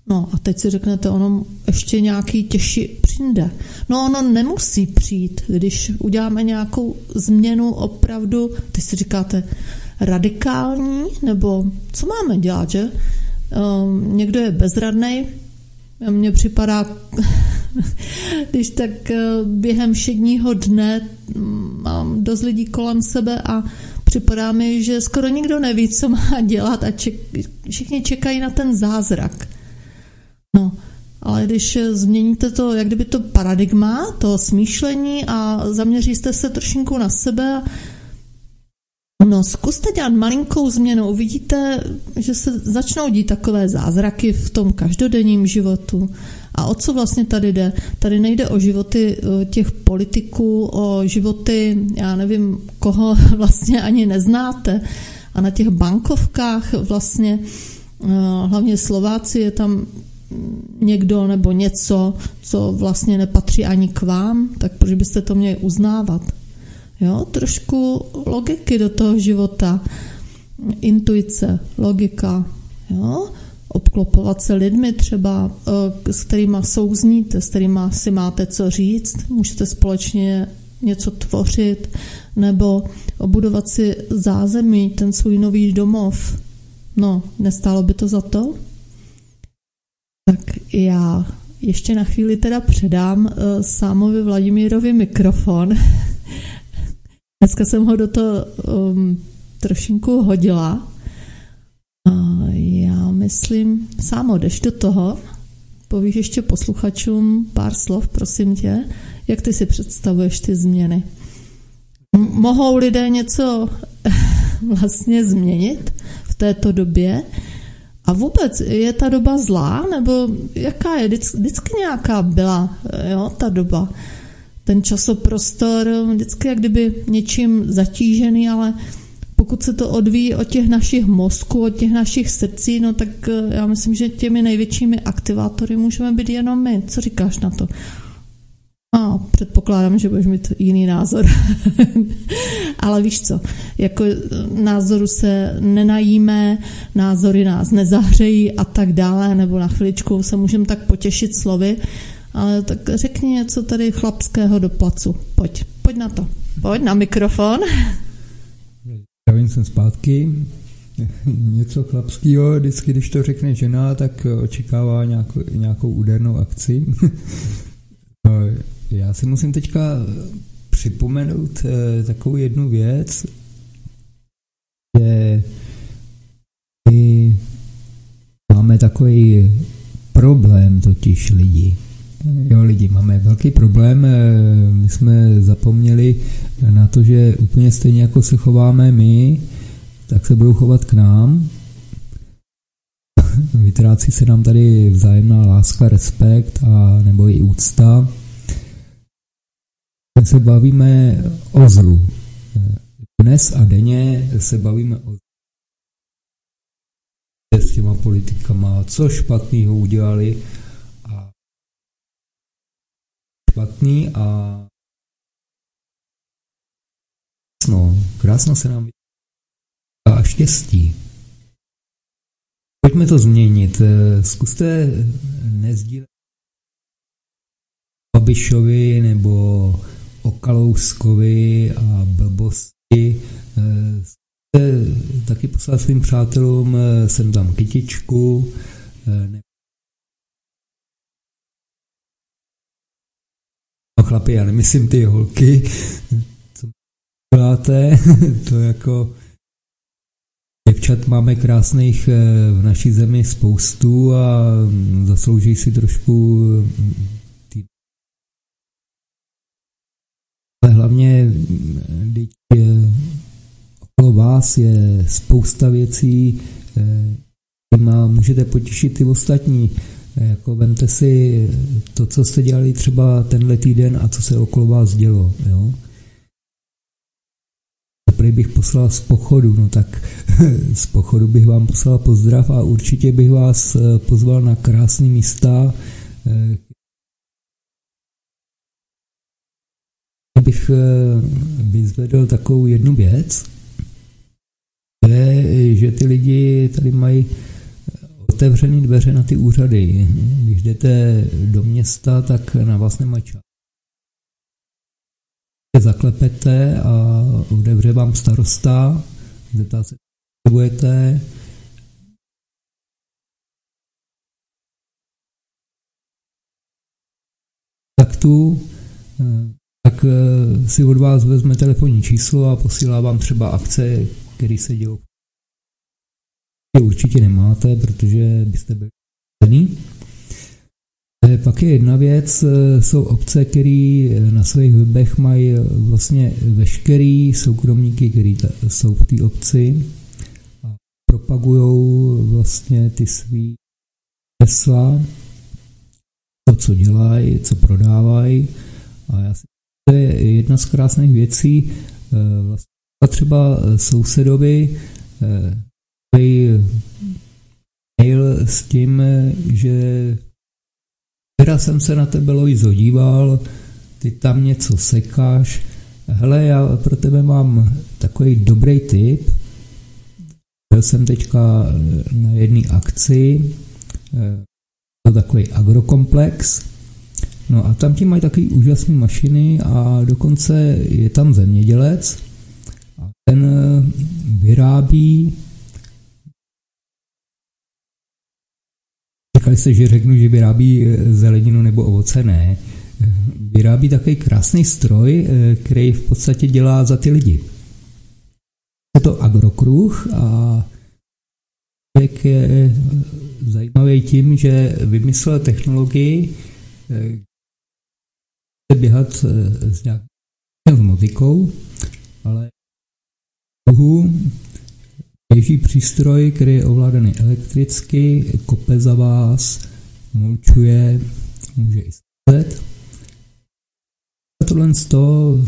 No a teď si řeknete, ono ještě nějaký těžší přijde. No ono nemusí přijít, když uděláme nějakou změnu opravdu, teď si říkáte, radikální, nebo co máme dělat, že? Um, někdo je bezradný, mně připadá, když tak eh, během všedního dne mm, mám dost lidí kolem sebe a připadá mi, že skoro nikdo neví, co má dělat a ček, všichni čekají na ten zázrak. No, ale když změníte to, jak kdyby to paradigma, to smýšlení a zaměříte se trošinku na sebe, No, zkuste dělat malinkou změnu, uvidíte, že se začnou dít takové zázraky v tom každodenním životu. A o co vlastně tady jde? Tady nejde o životy těch politiků, o životy, já nevím, koho vlastně ani neznáte. A na těch bankovkách vlastně, eh, hlavně Slováci, je tam někdo nebo něco, co vlastně nepatří ani k vám, tak proč byste to měli uznávat? Jo, trošku logiky do toho života, intuice, logika, jo, obklopovat se lidmi třeba, eh, s kterými souzníte, s kterými si máte co říct, můžete společně něco tvořit, nebo obudovat si zázemí, ten svůj nový domov. No, nestálo by to za to? Já ještě na chvíli teda předám uh, Sámovi Vladimírovi mikrofon. Dneska jsem ho do toho um, trošinku hodila. A já myslím, Sámo, jdeš do toho? Povíš ještě posluchačům pár slov, prosím tě. Jak ty si představuješ ty změny? M- mohou lidé něco vlastně změnit v této době? A vůbec je ta doba zlá, nebo jaká je? Vždycky nějaká byla jo, ta doba. Ten časoprostor vždycky jak kdyby něčím zatížený, ale pokud se to odvíjí od těch našich mozků, od těch našich srdcí, no tak eh, já myslím, že těmi největšími aktivátory můžeme být jenom my. Co říkáš na to? A předpokládám, že budeš mít jiný názor. Ale víš co, jako názoru se nenajíme, názory nás nezahřejí a tak dále, nebo na chviličku se můžeme tak potěšit slovy, ale tak řekni něco tady chlapského do placu. Pojď, pojď na to. Pojď na mikrofon. Zdravím jsem zpátky. Něco chlapského, vždycky, když to řekne žena, tak očekává nějakou, nějakou údernou akci. Já si musím teďka připomenout eh, takovou jednu věc, že my máme takový problém totiž lidi. Jo, lidi, máme velký problém. Eh, my jsme zapomněli na to, že úplně stejně jako se chováme my, tak se budou chovat k nám. Vytrácí se nám tady vzájemná láska, respekt a nebo i úcta se bavíme o zlu. Dnes a denně se bavíme o s těma politikama, co špatného udělali a špatný a krásno, krásno se nám a štěstí. Pojďme to změnit. Zkuste nezdílet Babišovi nebo o Kalouskovi a blbosti. Eh, taky poslal svým přátelům, eh, jsem tam kytičku, eh, No chlapi, já nemyslím ty holky, co děláte, to jako děvčat máme krásných v naší zemi spoustu a zaslouží si trošku ale hlavně teď okolo vás je spousta věcí, kterýma můžete potěšit ty ostatní. Jako vemte si to, co jste dělali třeba tenhle týden a co se okolo vás dělo. Jo? Bych poslal z pochodu, no tak z pochodu bych vám poslal pozdrav a určitě bych vás pozval na krásné místa, bych eh, vyzvedl takovou jednu věc, je, že ty lidi tady mají otevřené dveře na ty úřady. Když jdete do města, tak na vás nemají čas. Zaklepete a otevře vám starosta, zeptá se, potřebujete, tak tu eh, eh, si od vás vezme telefonní číslo a posílá vám třeba akce, které se dělou. Určitě nemáte, protože byste byli cený. Pak Pak je jedna věc, eh, jsou obce, které na svých webech mají vlastně veškerý soukromníky, kteří jsou v té obci a propagují vlastně ty svý hesla, to, co dělají, co prodávají. A já si to je jedna z krásných věcí. Vlastně třeba sousedovi mail s tím, že Včera jsem se na tebe, Loizo, díval, ty tam něco sekáš. Hele, já pro tebe mám takový dobrý tip. Byl jsem teďka na jedné akci, to takový agrokomplex, no a tam ti mají takový úžasné mašiny a dokonce je tam zemědělec a ten vyrábí Čekali jste, že řeknu, že vyrábí eh, zeleninu nebo ovoce, ne. Vyrábí takový krásný stroj, eh, který v podstatě dělá za ty lidi. Je to agrokruh a člověk je eh, zajímavý tím, že vymyslel technologii, běhat s nějakou motikou, ale Běží přístroj, který je ovládaný elektricky, kope za vás, mulčuje, může i sázet. Tohle z toho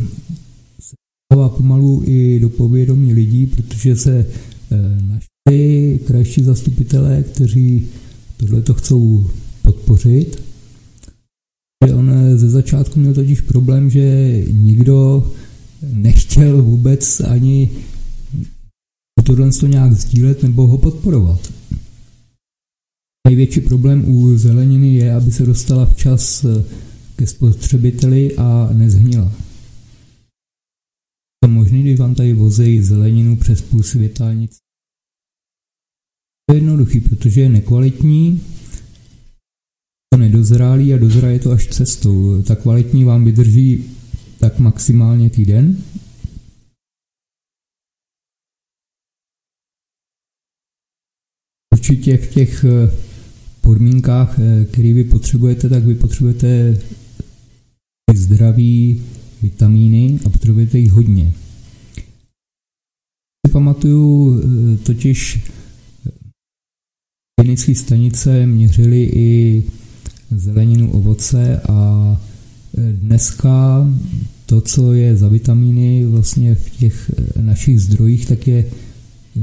se dává pomalu i do povědomí lidí, protože se eh, našli krajší zastupitelé, kteří tohle to chcou podpořit. On ze začátku měl totiž problém, že nikdo nechtěl vůbec ani tohle to nějak sdílet nebo ho podporovat. Největší problém u zeleniny je, aby se dostala včas eh, ke spotřebiteli a nezhnila. To možný, když vám tady vozejí zeleninu přes půl světa nic. To je jednoduchý, protože je nekvalitní, to nedozrálý a dozraje to až cestou. Ta kvalitní vám vydrží tak maximálně týden, určitě v těch eh, podmínkách, eh, které vy potřebujete, tak vy potřebujete zdraví, vitamíny a potřebujete jich hodně. Si pamatuju eh, totiž klinické stanice měřili i zeleninu, ovoce a dneska to, co je za vitamíny vlastně v těch našich zdrojích, tak je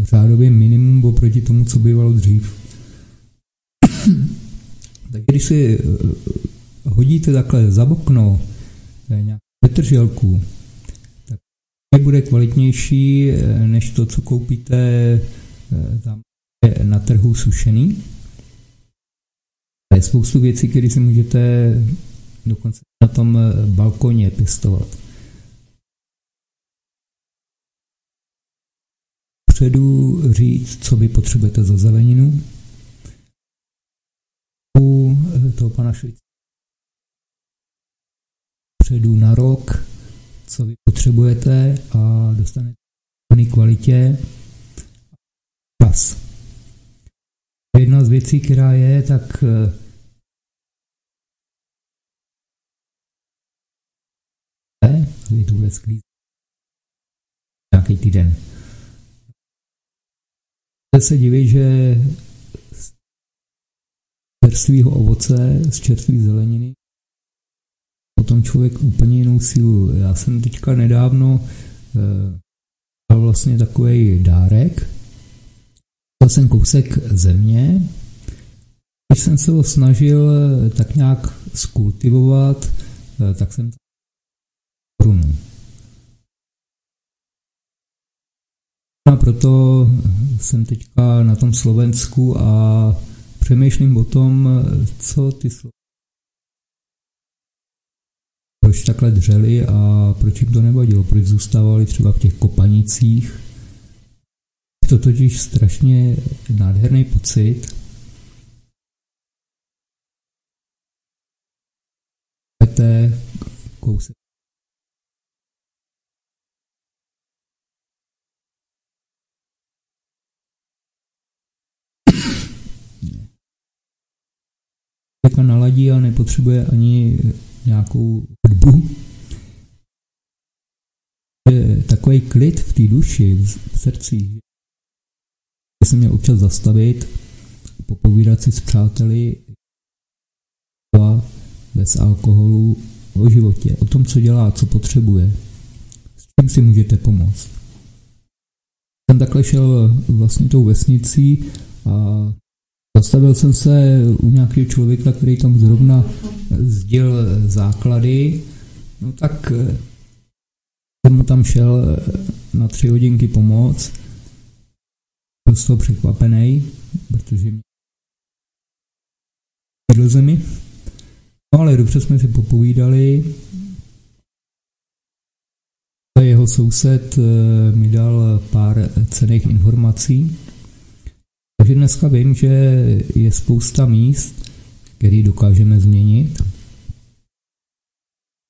řádově minimum oproti tomu, co bývalo dřív. tak když si eh, hodíte takhle za okno nějakou petrželku, tak bude kvalitnější než to, co koupíte tam na trhu sušený. Je spoustu věcí, které si můžete dokonce na tom balkoně pěstovat. dopředu říct, co vy potřebujete za zeleninu. U eh, toho pana Švice. Předu na rok, co vy potřebujete a dostanete v kvalitě čas. Jedna z věcí, která je, tak vy to bude nějaký týden se diví, že z čerstvého ovoce, z čerstvé zeleniny, potom člověk úplně jinou sílu. Já jsem teďka nedávno eh, dal vlastně takový dárek. Dal jsem kousek země, když jsem se ho snažil eh, tak nějak skultivovat, eh, tak jsem korunu. A proto jsem teďka na tom Slovensku a přemýšlím o tom, co ty slova proč takhle dřeli a proč jim to nevadilo, proč zůstávali třeba v těch kopanicích. Je to totiž strašně nádherný pocit. kousek člověka naladí a nepotřebuje ani nějakou hudbu. Je takový klid v té duši, v srdci. Že se měl občas zastavit, popovídat si s přáteli bez alkoholu o životě, o tom, co dělá, co potřebuje, s čím si můžete pomoct. Jsem takhle šel vlastně tou vesnicí a Zastavil jsem se u nějakého člověka, který tam zrovna sděl základy, no tak eh, jsem mu tam šel eh, na tři hodinky pomoct. Byl z toho překvapený, protože mě do zemi. No ale dobře jsme si popovídali. Jeho soused eh, mi dal pár cených informací, takže dneska vím, že je spousta míst, který dokážeme změnit.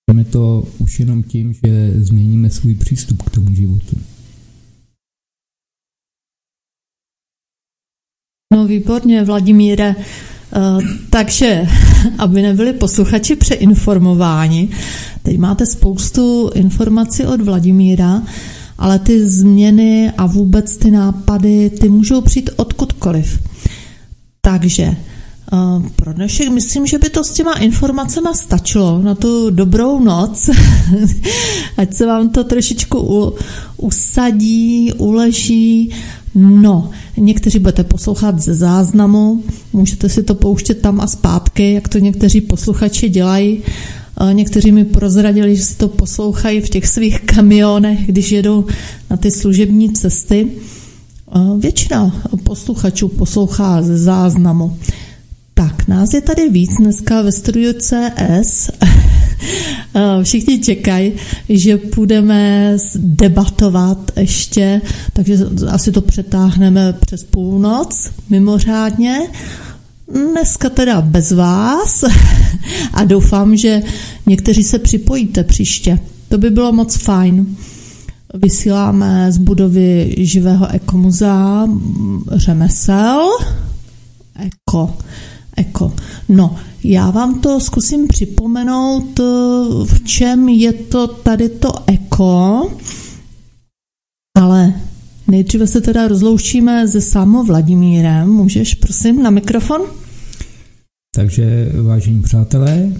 Můžeme to už jenom tím, že změníme svůj přístup k tomu životu. No výborně, Vladimíre. Eh, takže, aby nebyli posluchači přeinformováni, teď máte spoustu informací od Vladimíra ale ty změny a vůbec ty nápady, ty můžou přijít odkudkoliv. Takže eh, pro dnešek myslím, že by to s těma informacemi stačilo na tu dobrou noc. Ať se vám to trošičku usadí, uleží. No, někteří budete poslouchat ze záznamu, můžete si to pouštět tam a zpátky, jak to někteří posluchači dělají. Někteří mi prozradili, že si to poslouchají v těch svých kamionech, když jedou na ty služební cesty. Většina posluchačů poslouchá ze záznamu. Tak, nás je tady víc dneska ve studiu CS. Všichni čekají, že budeme debatovat ještě, takže asi to přetáhneme přes půlnoc mimořádně. Dneska teda bez vás a doufám, že někteří se připojíte příště. To by bylo moc fajn. Vysíláme z budovy živého ekomuzea řemesel. Eko. Eko. No, já vám to zkusím připomenout, v čem je to tady to eko, ale Nejdříve se teda rozloučíme se Sámo Vladimírem. Můžeš, prosím, na mikrofon? Takže, vážení přátelé,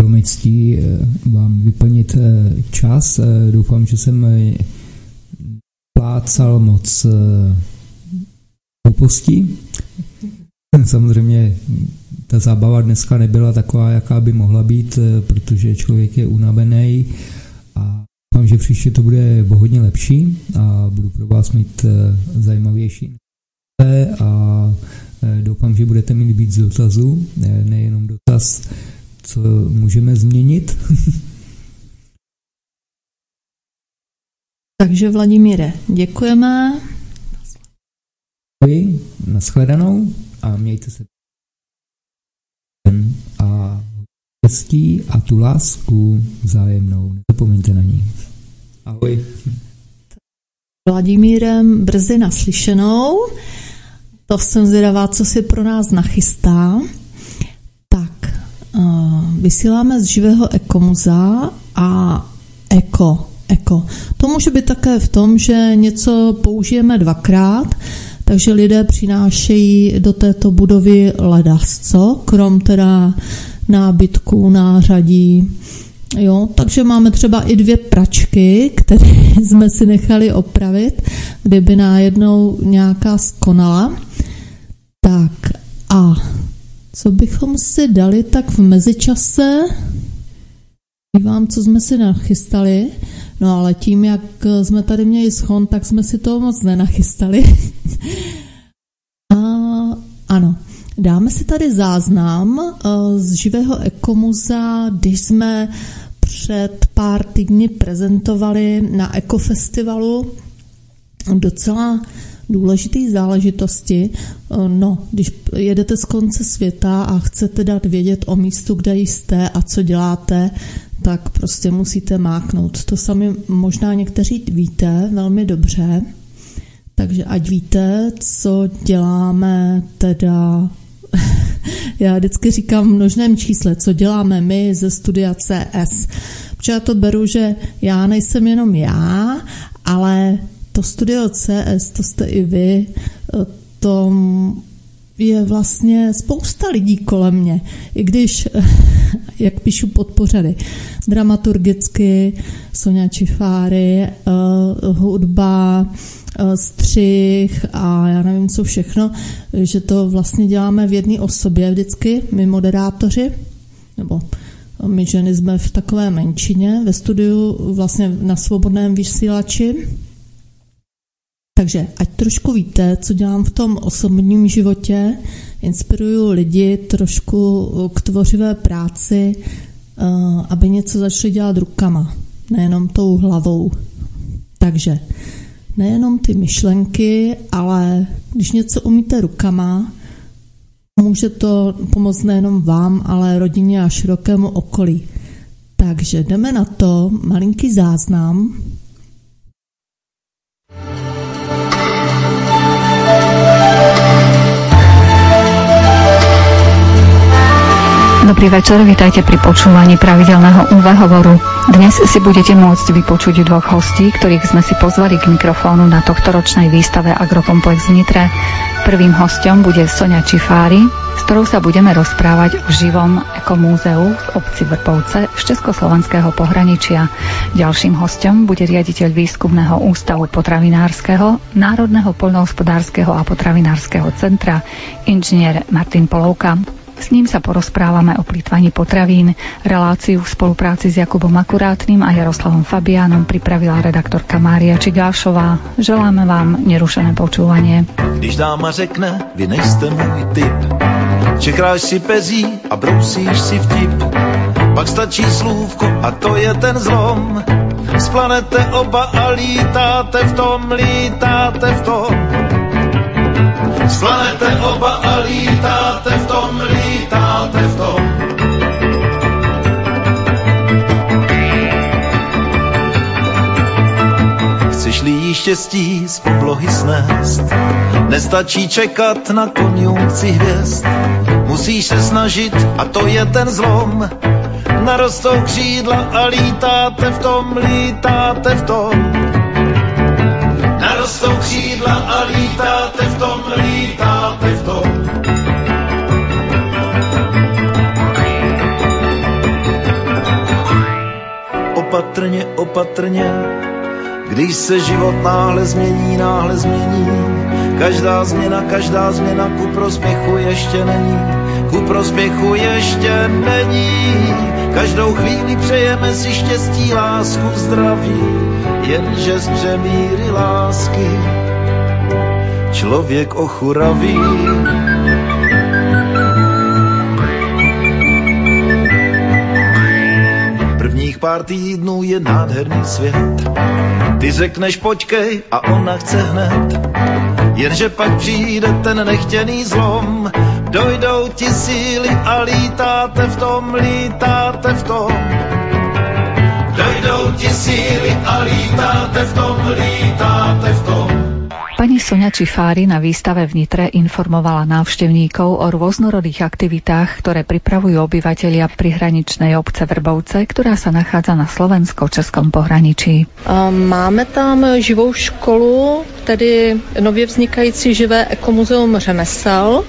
velmi ctí eh, vám vyplnit eh, čas. Eh, doufám, že jsem plácal moc hloupostí. Samozřejmě ta zábava dneska nebyla taková, jaká by mohla být, protože člověk je unavený Doufám, že příště to bude hodně lepší a budu pro vás mít eh, zajímavější a eh, doufám, že budete mít víc dotazů, nejenom dotaz, co můžeme změnit. Takže Vladimíre, děkujeme. Děkuji, nashledanou a mějte se a štěstí a tu lásku vzájemnou. Nezapomeňte na ní. Ahoj. Vladimírem brzy naslyšenou. To jsem zvědavá, co si pro nás nachystá. Tak, uh, vysíláme z živého ekomuza a eko, eko. To může být také v tom, že něco použijeme dvakrát, takže lidé přinášejí do této budovy ledasco, krom teda nábytků, nářadí. Jo, takže máme třeba i dvě pračky, které jsme si nechali opravit, kdyby nájednou nějaká skonala. Tak a co bychom si dali tak v mezičase? Dívám, co jsme si nachystali. No ale tím, jak jsme tady měli schon, tak jsme si toho moc nenachystali. a ano, Dáme si tady záznam eh, z živého ekomuzea, když jsme před pár týdny prezentovali na ekofestivalu docela důležité záležitosti. Eh, no, když jedete z konce světa a chcete dát vědět o místu, kde jste a co děláte, tak prostě musíte máknout. To sami možná někteří víte velmi dobře. Takže ať víte, co děláme teda Já vždycky říkám v množném čísle, co děláme my ze studia CS. Protože já to beru, že já nejsem jenom já, ale to studio CS, to jste i vy, to je vlastně spousta lidí kolem mě. I když, jak píšu podpořady, dramaturgicky, Sonja Čifáry, uh, hudba, uh, střih a já nevím co všechno, že to vlastně děláme v jedné osobě vždycky, my moderátoři, nebo my ženy jsme v takové menšině ve studiu vlastně na svobodném vysílači. Takže ať trošku víte, co dělám v tom osobním životě, inspiruju lidi trošku k tvořivé práci, eh, aby něco začali dělat rukama, nejenom tou hlavou. Takže nejenom ty myšlenky, ale když něco umíte rukama, může to pomoct nejenom vám, ale rodině a širokému okolí. Takže jdeme na to, malinký záznam, Dobrý večer, vítajte pri počúvaní pravidelného UV hovoru. Dnes si budete môcť vypočuť dvoch hostí, ktorých sme si pozvali k mikrofónu na tohtoročnej výstave Agrokomplex v Nitre. Prvým hostom bude Sonia Čifári, s ktorou sa budeme rozprávať o živom ekomúzeu v obci Vrbovce z Československého pohraničia. Ďalším hostom bude riaditeľ výskumného ústavu potravinárskeho, Národného poľnohospodárskeho a potravinárskeho centra, inžinier Martin Polovka. S ním sa porozprávame o plýtvaní potravín. Reláciu v spolupráci s Jakubom Akurátnym a Jaroslavom Fabiánom pripravila redaktorka Mária Čigášová. Želáme vám nerušené počúvanie. Když dáma řekne, vy nejste můj typ, čekráš si pezí a brousíš si vtip, pak stačí slůvko a to je ten zlom. Splanete oba a lítáte v tom, lítáte v tom. Splanete oba a lítáte v tom, lítáte v tom. Chceš-li jí štěstí z oblohy snést, nestačí čekat na konjunkci hvězd. Musíš se snažit a to je ten zlom. Narostou křídla a lítáte v tom, lítáte v tom. Narostou křídla a lítáte v tom, lítáte v tom. Opatrně, opatrně, když se život náhle změní, náhle změní. Každá změna, každá změna ku prospěchu ještě není, ku prospěchu ještě není. Každou chvíli přejeme si štěstí, lásku, zdraví, jenže z přemíry lásky člověk ochuraví. Prvních pár týdnů je nádherný svět. Ty řekneš počkej a ona chce hned. Jenže pak přijde ten nechtěný zlom. Dojdou ti síly a lítáte v tom, lítáte v tom. Dojdou ti síly a lítáte v tom, lítáte v tom. Pani Sonia Čifári na výstave v Nitre informovala návštevníkov o rôznorodých aktivitách, ktoré pripravujú obyvatelia prihraničnej obce Vrbovce, ktorá sa nachádza na slovensko-českom pohraničí. Máme tam živou školu, tedy nově vznikající živé ekomuzeum řemesel.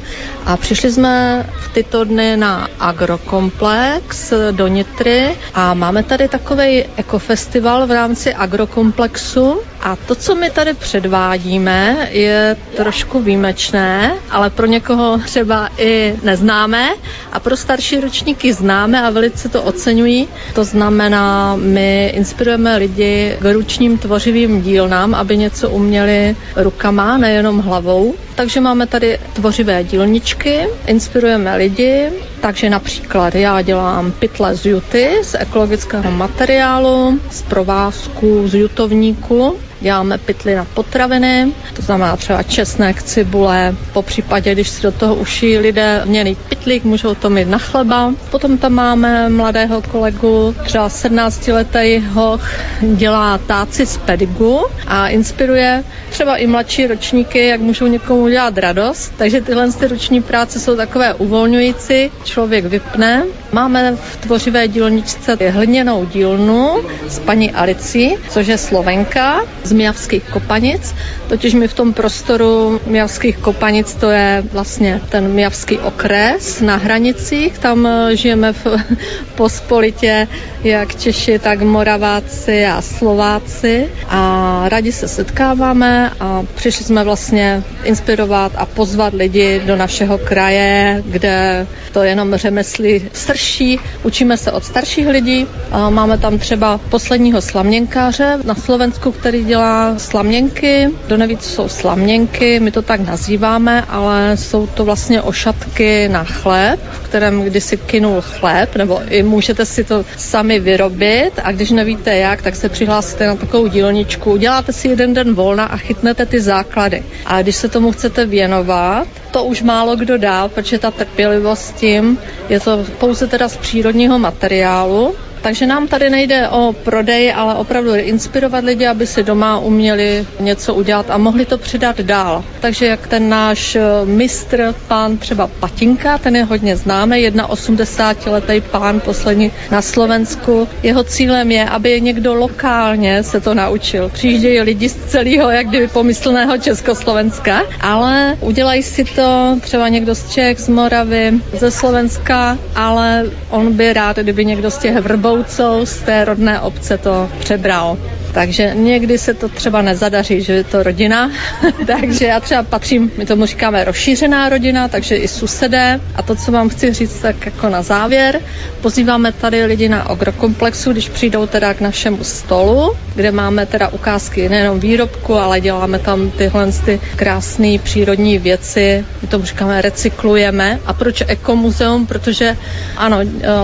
A přišli jsme v tyto dny na agrokomplex do Nitry. A máme tady takový ekofestival v rámci agrokomplexu a to, co my tady předvádíme, je trošku výjimečné, ale pro někoho třeba i neznámé a pro starší ročníky známe a velice to oceňují. To znamená, my inspirujeme lidi k ručním tvořivým dílnám, aby něco uměli rukama, nejenom hlavou. Takže máme tady tvořivé dílničky, inspirujeme lidi, takže například já dělám pytle z juty, z ekologického materiálu, z provázku, z jutovníku. Děláme pytly na potraviny, to znamená třeba česnek, cibule, po případě, když si do toho uší lidé měli pytlík, můžou to mít na chleba. Potom tam máme mladého kolegu, třeba 17 letý hoch, dělá táci z pedigu a inspiruje třeba i mladší ročníky, jak můžou někomu dělat radost. Takže tyhle ty roční práce jsou takové uvolňující, člověk vypne. Máme v tvořivé dílničce hliněnou dílnu s paní Alicí, což je Slovenka z Mijavských Kopanic. Totiž my v tom prostoru Mijavských Kopanic, to je vlastně ten Mijavský okres na hranicích, tam eh, žijeme v pospolitě jak Češi, tak Moraváci a Slováci a rádi se setkáváme a přišli jsme vlastně inspirovat a pozvat lidi do našeho kraje, kde to jenom řemeslí starší, učíme se od starších lidí. Máme tam třeba posledního slaměnkáře na Slovensku, který dělá slaměnky. Do nevíc jsou slaměnky, my to tak nazýváme, ale jsou to vlastně ošatky na chléb, v kterém kdysi kynul chléb, nebo i můžete si to sami vyrobit a když nevíte jak, tak se přihlásíte na takovou dílničku, uděláte si jeden den volna a chytnete ty základy. A když se tomu chcete věnovat, to už málo kdo dá, protože ta trpělivost tím je to pouze teda z přírodního materiálu, takže nám tady nejde o prodej, ale opravdu inspirovat lidi, aby si doma uměli něco udělat a mohli to předat dál. Takže jak ten náš eh, mistr, pán třeba Patinka, ten je hodně známý, 81-letý pán poslední na Slovensku. Jeho cílem je, aby někdo lokálně se to naučil. Přijíždějí lidi z celého, jak kdyby pomyslného Československa, ale udělají si to třeba někdo z Čech, z Moravy, ze Slovenska, ale on by rád, kdyby někdo z těch vrbou budoucou z té rodné obce to přebral. Takže někdy se to třeba nezadaří, že je to rodina. takže já třeba patřím, my tomu říkáme rozšířená rodina, takže i susedé. A to, co vám chci říct, tak jako na závěr, pozýváme tady lidi na agrokomplexu, když přijdou teda k našemu stolu, kde máme teda ukázky nejenom výrobku, ale děláme tam tyhle ty krásné přírodní věci. My tomu říkáme recyklujeme. A proč ekomuzeum? Protože ano,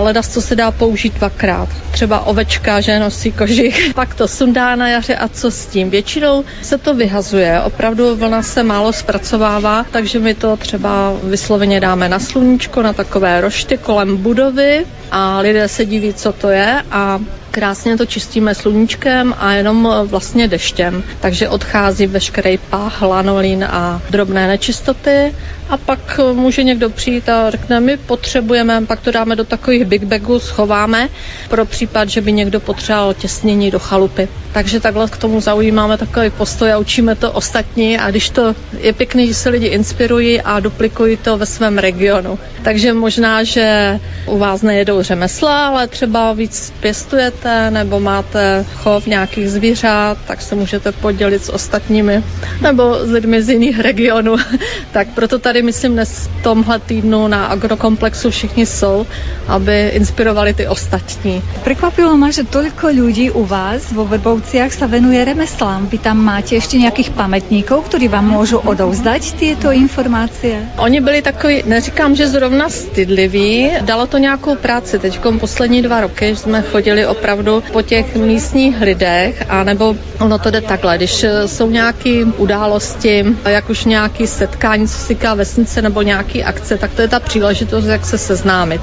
ledas, co se dá použít dvakrát. Třeba ovečka, že nosí kožich, pak to sundá dá na jaře a co s tím. Většinou se to vyhazuje, opravdu vlna se málo zpracovává, takže my to třeba vysloveně dáme na sluníčko, na takové rošty kolem budovy a lidé se diví, co to je a Krásně to čistíme sluníčkem a jenom vlastně deštěm, takže odchází veškerý pách, lanolín a drobné nečistoty a pak může někdo přijít a řekne, my potřebujeme, pak to dáme do takových big bagů, schováme pro případ, že by někdo potřeboval těsnění do chalupy. Takže takhle k tomu zaujímáme takový postoj a učíme to ostatní a když to je pěkný, že se lidi inspirují a duplikují to ve svém regionu. Takže možná, že u vás nejedou řemesla, ale třeba víc pěstujete nebo máte chov nějakých zvířat, tak se můžete podělit s ostatními nebo s lidmi z jiných regionů. tak proto tady myslím dnes v tomhle týdnu na agrokomplexu všichni jsou, aby inspirovali ty ostatní. Překvapilo mě, že toliko lidí u vás vo Vrbovciach sa venuje remeslám. Vy tam máte ještě nějakých pamětníků, kteří vám můžou odovzdať tyto informace? Oni byli takový, neříkám, že zrovna stydliví, dalo to nějakou práci. Teď poslední dva roky jsme chodili opravdu po těch místních lidech, anebo ono to jde takhle, když jsou nějaké události, jak už nějaký setkání, co se týká vesnice nebo nějaký akce, tak to je ta příležitost, jak se seznámit.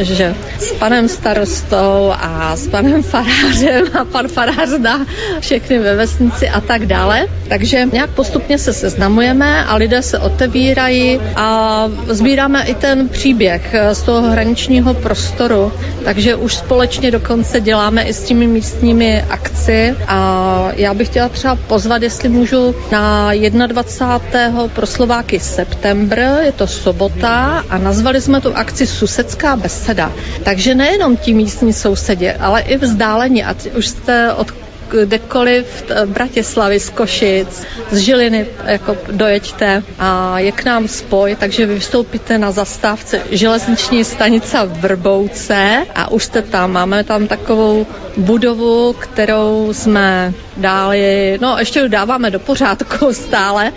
Že s panem starostou a s panem farářem a pan farář dá všechny ve vesnici a tak dále. Takže nějak postupně se seznamujeme a lidé se otevírají a sbíráme i ten příběh z toho hraničního prostoru, takže už společně dokonce děláme i s těmi místními akci a já bych chtěla třeba pozvat, jestli můžu na 21. pro Slováky septembr, je to sobota a nazvali jsme tu akci Susedská beseda. Takže nejenom ti místní sousedě, ale i vzdálení, ať už jste od kdekoliv Bratislavy, z Košic, z Žiliny jako dojeďte a je k nám spoj, takže vy vystoupíte na zastávce železniční stanice v Vrbouce a už jste tam. Máme tam takovou budovu, kterou jsme dali, no ještě dáváme do pořádku stále.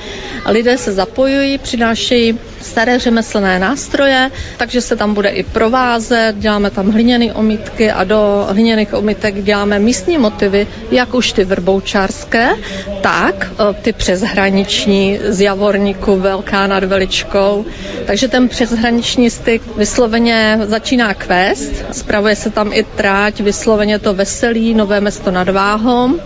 Lidé se zapojují, přinášejí staré řemeslné nástroje, takže se tam bude i provázet, děláme tam hliněné omítky a do hliněných omítek děláme místní motivy, jak už ty vrboučárské, tak e, ty přeshraniční z Javorníku Velká nad Veličkou. Takže ten přeshraniční styk vysloveně začíná kvést, spravuje se tam i tráť, vysloveně to veselí, Nové mesto nad Váhom.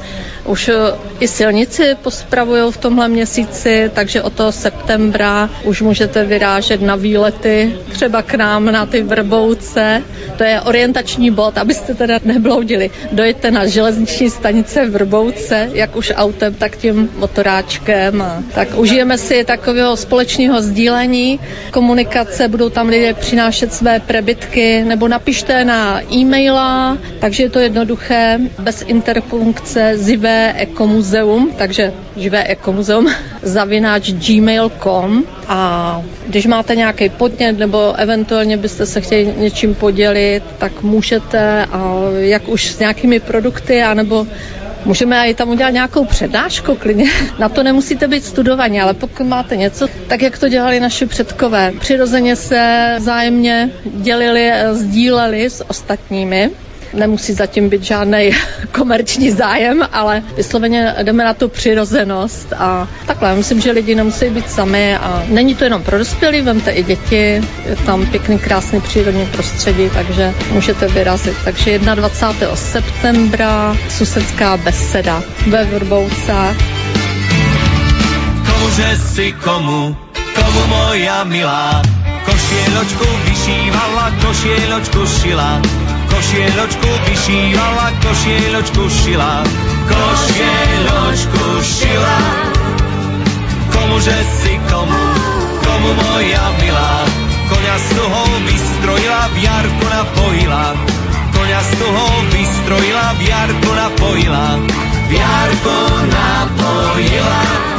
Už eh, i silnici pospravují v tomhle měsíci, takže od toho septembra už můžete vyrážet na výlety, třeba k nám na ty Vrbouce. To je orientační bod, abyste teda nebloudili. Dojďte na železniční stanice Vrbouce, jak už autem, tak tím motoráčkem. Tak užijeme si takového společného sdílení, komunikace, budou tam lidé přinášet své prebytky, nebo napište na e-maila, takže je to jednoduché, bez interfunkce, zivé ekomuzeum, takže živé ekomuzeum, zavináč gmail.com a když máte nějaký podnět nebo eventuálně byste se chtěli něčím podělit, tak můžete, a jak už s nějakými produkty, anebo Můžeme i tam udělat nějakou přednášku klidně. Na to nemusíte být studovaní, ale pokud máte něco, tak jak to dělali naši předkové. Přirozeně se zájemně dělili, sdíleli s ostatními Nemusí zatím být žádný komerční zájem, ale vysloveně jdeme na tu přirozenost a takhle. Myslím, že lidi nemusí být sami a není to jenom pro dospělí, vemte i děti, je tam pěkný, krásný přírodní prostředí, takže můžete vyrazit. Takže 21. septembra susedská beseda ve Vrboucách. Komuže si komu, komu moja milá, košieločku vyšívala, košieločku šila, košieločku vyšívala, košieločku šila, košieločku šila. Komuže si komu, komu moja milá, koňa z toho vystrojila, v jarku napojila, koňa z toho vystrojila, v jarku napojila, v jarku napojila.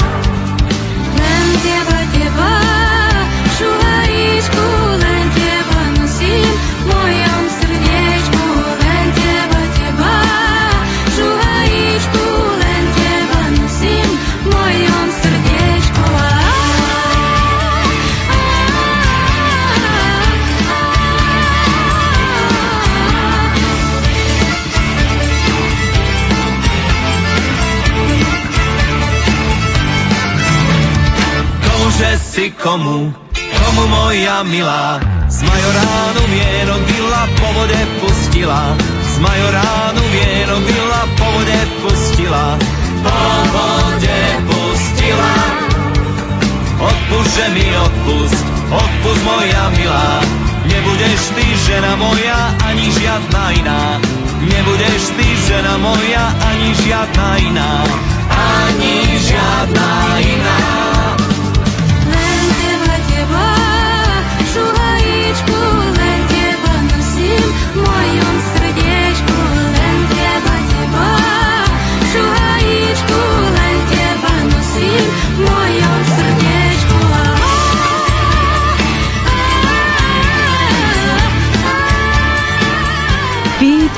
Si komu, komu moja milá. Z majoránu vieno byla, po vode pustila. Z majoránu vieno byla, po vode pustila. Po vode pustila. Odpust, že mi odpust, odpust moja milá. Nebudeš ty žena moja, ani žiadna iná. Nebudeš ty žena moja, ani žiadna iná. Ani žiadna iná.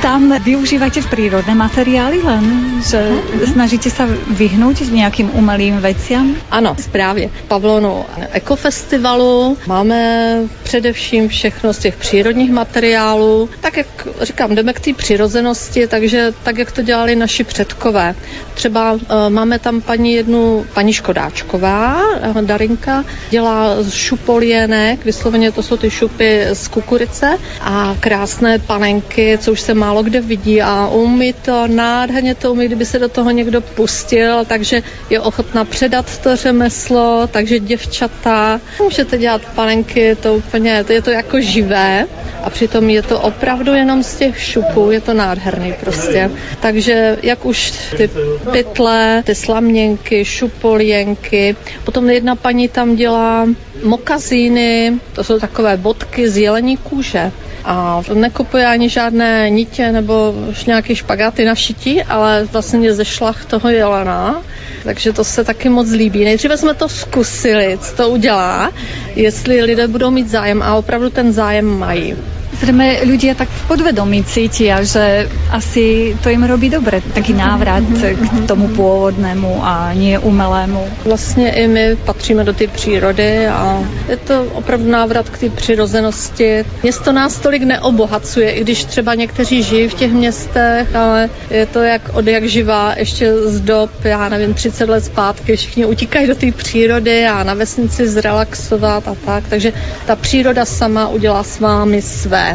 Tam využívate prírodné materiály len? Že mm-hmm. snažíte sa vyhnúť nejakým umelým veciam? Ano, správně. Pavlonu Ekofestivalu máme především všechno z těch přírodních materiálů. Tak jak říkám, jdeme k té přirozenosti, takže tak, jak to dělali naši předkové. Třeba uh, máme tam paní jednu, paní Škodáčková, uh, Darinka, dělá z šupolienek, vysloveně to jsou ty šupy z kukurice a krásné panenky, co už se málo kde vidí a umí to, nádherně to umí, kdyby se do toho někdo pustil, takže je ochotná předat to řemeslo, takže děvčata, můžete dělat panenky, to úplně, to je to jako živé a přitom je to opravdu jenom z těch šupů, je to nádherný prostě. Takže jak už ty pytle, ty slaměnky, šupolěnky, potom jedna paní tam dělá mokazíny, to jsou takové bodky z jelení kůže a nekupuje ani žádné nitě nebo už nějaký špagáty na šití, ale vlastně ze šlach toho jelena, takže to se taky moc líbí. Nejdříve jsme to zkusili, co to udělá, jestli lidé budou mít zájem a opravdu ten zájem mají. Zrejme ľudia tak v podvedomí cítia, že asi to im robí dobre, taký návrat k tomu pôvodnému a nie umelému. Vlastně i my patříme do té přírody a je to opravdu návrat k té přirozenosti. Město nás tolik neobohacuje, i když třeba někteří žijí v těch městech, ale je to jak od jak živá, ještě z dob, já nevím, 30 let zpátky, všichni utíkají do té přírody a na vesnici zrelaxovat a tak, takže ta příroda sama udělá s vámi své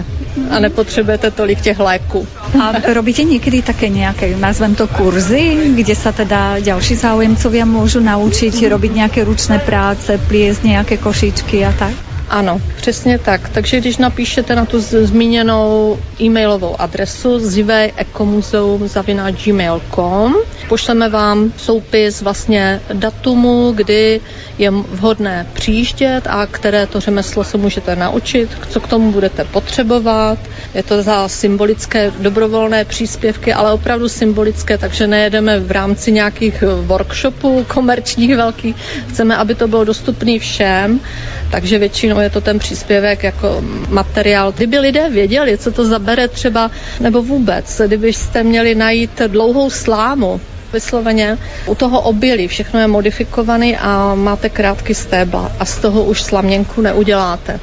a nepotřebujete tolik těch léků. A robíte někdy také nějaké, nazvem to kurzy, kde se teda další záujemcovia můžu naučit robiť nějaké ručné práce, pliesť nějaké košičky a tak? Ano, přesně tak. Takže když napíšete na tu zmíněnou e-mailovou adresu ziveekomuzeum.gmail.com pošleme vám soupis vlastně datumu, kdy je vhodné přijíždět a které to řemeslo se můžete naučit, co k tomu budete potřebovat. Je to za symbolické dobrovolné příspěvky, ale opravdu symbolické, takže nejedeme v rámci nějakých workshopů komerčních velkých. Chceme, aby to bylo dostupné všem, takže většinou je to ten příspěvek jako materiál. Kdyby lidé věděli, co to zabere třeba, nebo vůbec, kdybyste měli najít dlouhou slámu, vysloveně u toho obilí. Všechno je modifikovaný a máte krátký stébla a z toho už slaměnku neuděláte.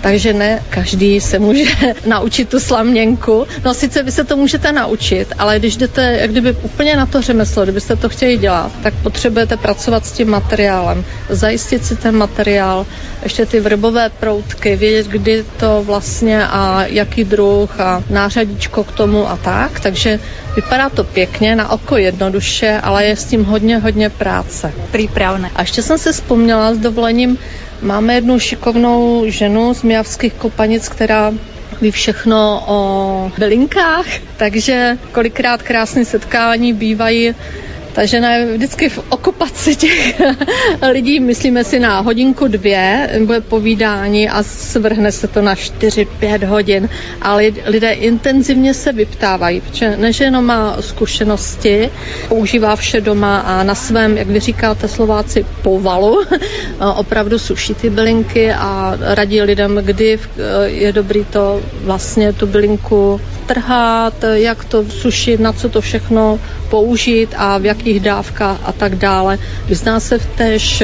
Takže ne každý se může naučit tu slaměnku. No sice vy se to můžete naučit, ale když jdete jak kdyby úplně na to řemeslo, kdybyste to chtěli dělat, tak potřebujete pracovat s tím materiálem, zajistit si ten materiál, ještě ty vrbové proutky, vědět, kdy to vlastně a jaký druh a nářadíčko k tomu a tak. Takže vypadá to pěkně, na oko jednoduše, ale je s tím hodně, hodně práce. Přípravné. A ještě jsem se vzpomněla s dovolením, Máme jednu šikovnou ženu z Mijavských kopanic, která ví všechno o bylinkách, takže kolikrát krásné setkání bývají ta žena je vždycky v okupaci těch lidí, myslíme si na hodinku dvě, bude povídání a svrhne se to na 4-5 hodin, ale lidé intenzivně se vyptávají, protože než jenom má zkušenosti, používá vše doma a na svém, jak vy říkáte Slováci, povalu, opravdu suší ty bylinky a radí lidem, kdy je dobrý to vlastně tu bylinku trhat, jak to sušit, na co to všechno použít a v jakých dávkách a tak dále. Vyzná se též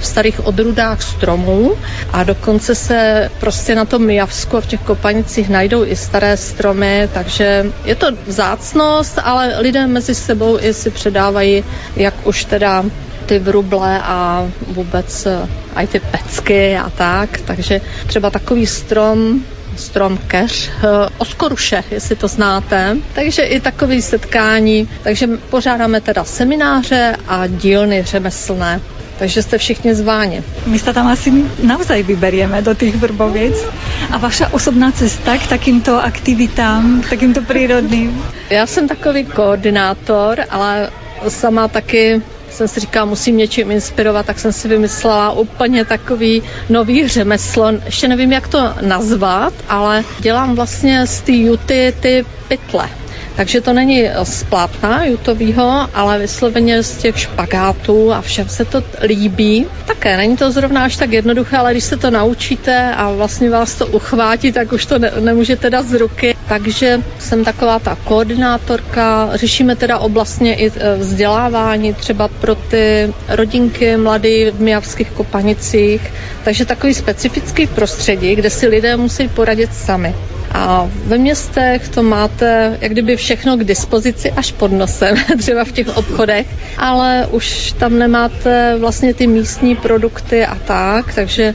v starých odrůdách stromů a dokonce se prostě na tom Mijavsku a v těch kopanicích najdou i staré stromy, takže je to vzácnost, ale lidé mezi sebou i si předávají, jak už teda ty vruble a vůbec i ty pecky a tak. Takže třeba takový strom strom keř, eh, oskoruše, jestli to znáte. Takže i takové setkání. Takže pořádáme teda semináře a dílny řemeslné. Takže jste všichni zváni. My se tam asi naozaj vyberieme do těch vrbovic. A vaša osobná cesta k takýmto aktivitám, takýmto přírodným? Já jsem takový koordinátor, ale sama taky jsem si říkala, musím něčím inspirovat, tak jsem si vymyslela úplně takový nový řemeslo. Ještě nevím, jak to nazvat, ale dělám vlastně z té juty ty pytle. Takže to není z plátna jutovýho, ale vysloveně z těch špagátů a všem se to líbí. Také není to zrovna až tak jednoduché, ale když se to naučíte a vlastně vás to uchvátí, tak už to ne- nemůžete dát z ruky. Takže jsem taková ta koordinátorka. Řešíme teda oblastně i e, vzdělávání třeba pro ty rodinky mladý v Mijavských kopanicích. Takže takový specifický prostředí, kde si lidé musí poradit sami. A ve městech to máte jak kdyby všechno k dispozici až pod nosem, třeba v těch obchodech, ale už tam nemáte vlastně ty místní produkty a tak, takže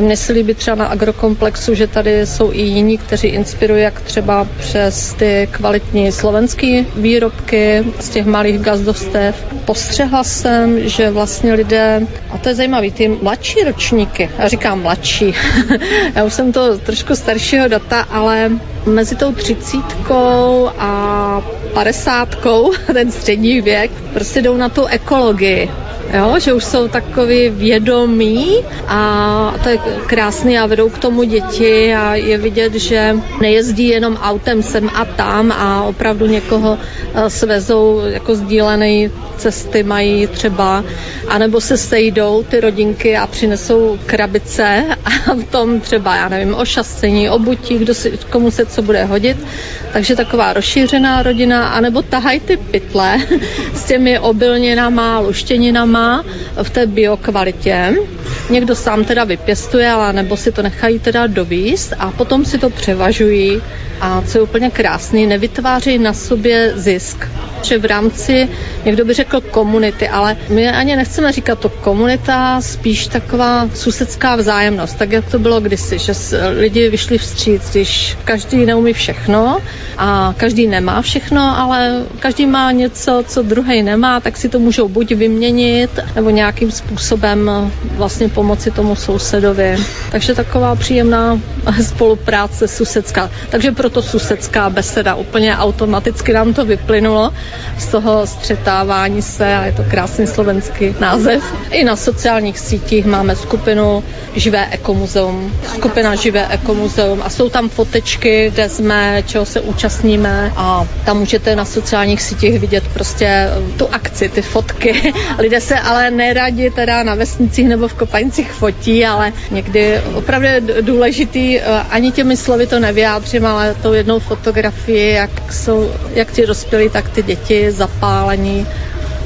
mně se líbí třeba na agrokomplexu, že tady jsou i jiní, kteří inspirují, jak třeba přes ty kvalitní slovenské výrobky z těch malých gazdostev. Postřehla jsem, že vlastně lidé, a to je zajímavé, ty mladší ročníky, já říkám mladší, já už jsem to trošku staršího data, ale mezi tou třicítkou a padesátkou, ten střední věk, prostě jdou na tu ekologii jo, že už jsou takový vědomí a to je krásný a vedou k tomu děti a je vidět, že nejezdí jenom autem sem a tam a opravdu někoho eh, svezou jako sdílené cesty mají třeba, anebo se sejdou ty rodinky a přinesou krabice a v tom třeba, já nevím, ošasení, obutí, kdo si, komu se co bude hodit. Takže taková rozšířená rodina, anebo tahají ty pytle s těmi obilninama, luštěninama v té biokvalitě. Někdo sám teda vypěstuje, ale nebo si to nechají teda dovíst a potom si to převažují a co je úplně krásný, nevytváří na sobě zisk. Že v rámci, někdo by řekl komunity, ale my ani nechceme říkat to komunita, spíš taková susedská vzájemnost, tak jak to bylo kdysi, že lidi vyšli vstříc, když každý neumí všechno a každý nemá všechno, ale každý má něco, co druhý nemá, tak si to můžou buď vyměnit, nebo nějakým způsobem vlastně pomoci tomu sousedovi. Takže taková příjemná spolupráce susedská. Takže pro proto susedská beseda. Úplně automaticky nám to vyplynulo z toho střetávání se a je to krásný slovenský název. I na sociálních sítích máme skupinu Živé ekomuzeum. Skupina Živé ekomuzeum a jsou tam fotečky, kde jsme, čeho se účastníme a tam můžete na sociálních sítích vidět prostě tu akci, ty fotky. Lidé se ale neradi teda na vesnicích nebo v kopanicích fotí, ale někdy opravdu důležitý, ani těmi slovy to nevyjádřím, ale tou jednou fotografii, jak jsou jak ti dospělí, tak ty děti zapálení.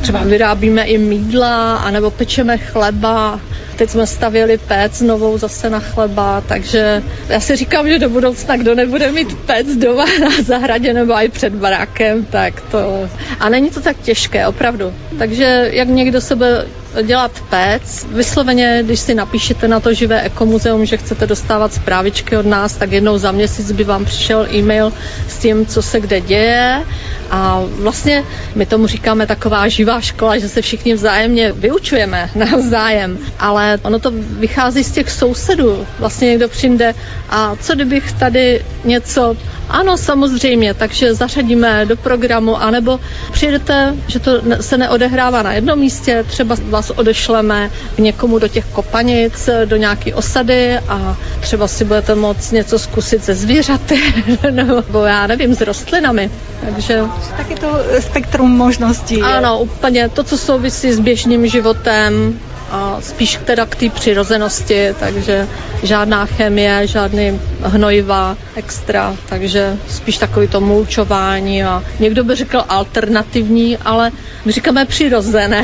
Třeba vyrábíme i mídla, anebo pečeme chleba. Teď jsme stavěli pec novou zase na chleba, takže já si říkám, že do budoucna, kdo nebude mít pec doma na zahradě nebo i před barákem, tak to... A není to tak těžké, opravdu. Takže jak někdo sebe dělat pec. Vysloveně, když si napíšete na to živé ekomuzeum, že chcete dostávat zprávičky od nás, tak jednou za měsíc by vám přišel e-mail s tím, co se kde děje. A vlastně my tomu říkáme taková živá škola, že se všichni vzájemně vyučujeme navzájem, ale ono to vychází z těch sousedů. Vlastně někdo přijde a co kdybych tady něco ano, samozřejmě, takže zařadíme do programu, anebo přijdete, že to se neodehrává na jednom místě, třeba vás odešleme k někomu do těch kopanic, do nějaké osady a třeba si budete moct něco zkusit ze zvířaty, nebo já nevím, s rostlinami. Takže... Taky to spektrum možností. Ano, úplně to, co souvisí s běžným životem, a spíš teda k té přirozenosti, takže žádná chemie, žádný hnojiva extra, takže spíš takový to mulčování a někdo by řekl alternativní, ale my říkáme přirozené.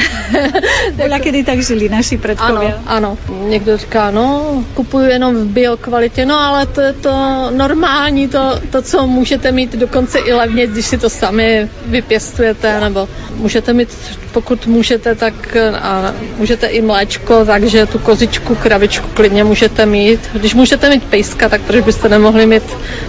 Byla kdy tak žili naši předkově. Ano, ano. Někdo říká, no, kupuju jenom v biokvalitě, no ale to je to normální, to, to, co můžete mít dokonce i levně, když si to sami vypěstujete, nebo můžete mít, pokud můžete, tak a můžete i mléčko, takže tu kozičku, kravičku klidně můžete mít. Když můžete mít pejska, tak proč byste nemohli mít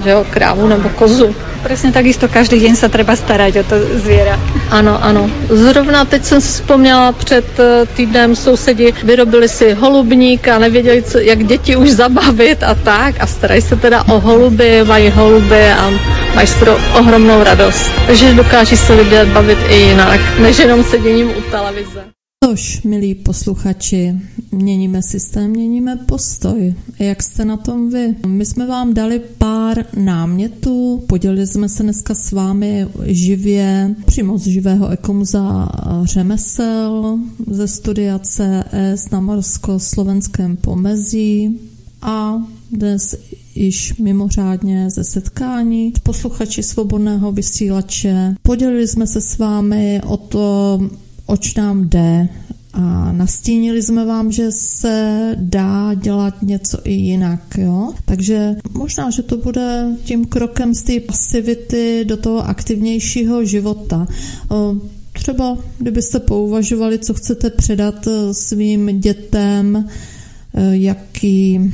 že jo, krávu nebo kozu? Presne takisto každý den se treba starať o to zvěra. Ano, ano. Zrovna teď jsem si vzpomněla před eh, týdnem sousedi vyrobili si holubník a nevěděli, co, jak děti už zabavit a tak a starají se teda o holuby, mají holuby a mají skoro ohromnou radost. Takže dokáží se lidé bavit i jinak, než jenom seděním u televize. Tož, milí posluchači, měníme systém, měníme postoj. Jak jste na tom vy? My jsme vám dali pár námětů, podělili jsme se dneska s vámi živě, přímo z živého ekomuza řemesel ze studia CS na Morsko-slovenském pomezí a dnes již mimořádně ze setkání s posluchači svobodného vysílače. Podělili jsme se s vámi o to, oč nám jde a nastínili jsme vám, že se dá dělat něco i jinak, jo? Takže možná, že to bude tím krokem z té pasivity do toho aktivnějšího života. Třeba kdybyste pouvažovali, co chcete předat e, svým dětem, e, jaký,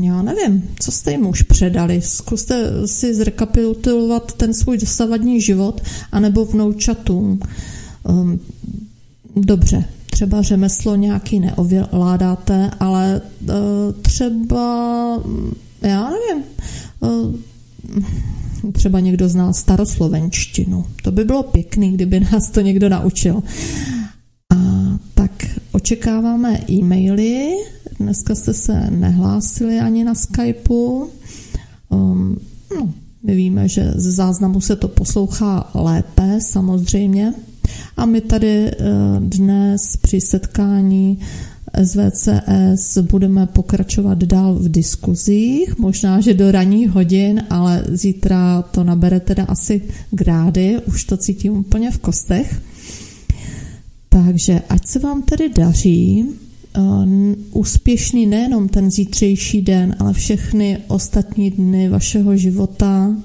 já nevím, co jste jim už předali. Zkuste si zrekapitulovat ten svůj dosavadní život, anebo vnoučatům. Dobře, třeba řemeslo nějaký neovládáte, ale uh, třeba, já nevím, uh, třeba někdo zná staroslovenštinu. To by bylo pěkný, kdyby nás to někdo naučil. A tak očekáváme e-maily. Dneska jste se nehlásili ani na Skypeu. Um, no, my víme, že z záznamu se to poslouchá lépe, samozřejmě. A my tady dnes při setkání SVCS budeme pokračovat dál v diskuzích, možná, že do ranních hodin, ale zítra to nabere teda asi grády, už to cítím úplně v kostech. Takže ať se vám tedy daří, úspěšný nejenom ten zítřejší den, ale všechny ostatní dny vašeho života.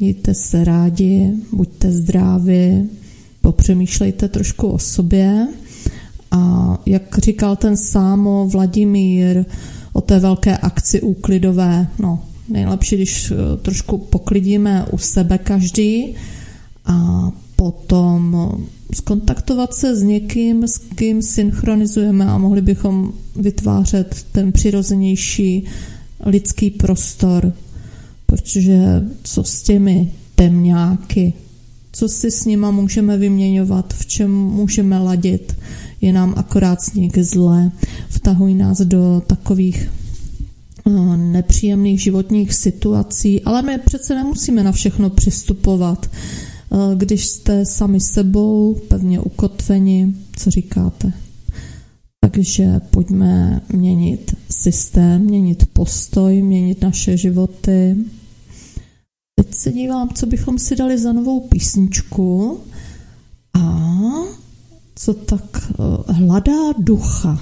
Mějte se rádi, buďte zdraví, popřemýšlejte trošku o sobě. A jak říkal ten sámo Vladimír o té velké akci úklidové, no nejlepší, když eh, trošku poklidíme u sebe každý a potom skontaktovat se s někým, s kým synchronizujeme a mohli bychom vytvářet ten přirozenější lidský prostor, protože co s těmi temňáky, co si s nima můžeme vyměňovat, v čem můžeme ladit, je nám akorát sněk zlé, vtahují nás do takových eh, nepříjemných životních situací, ale my přece nemusíme na všechno přistupovat. Eh, když jste sami sebou, pevně ukotveni, co říkáte? Takže pojďme měnit systém, měnit postoj, měnit naše životy. Teď se dívám, co bychom si dali za novou písničku. A co tak eh, hladá ducha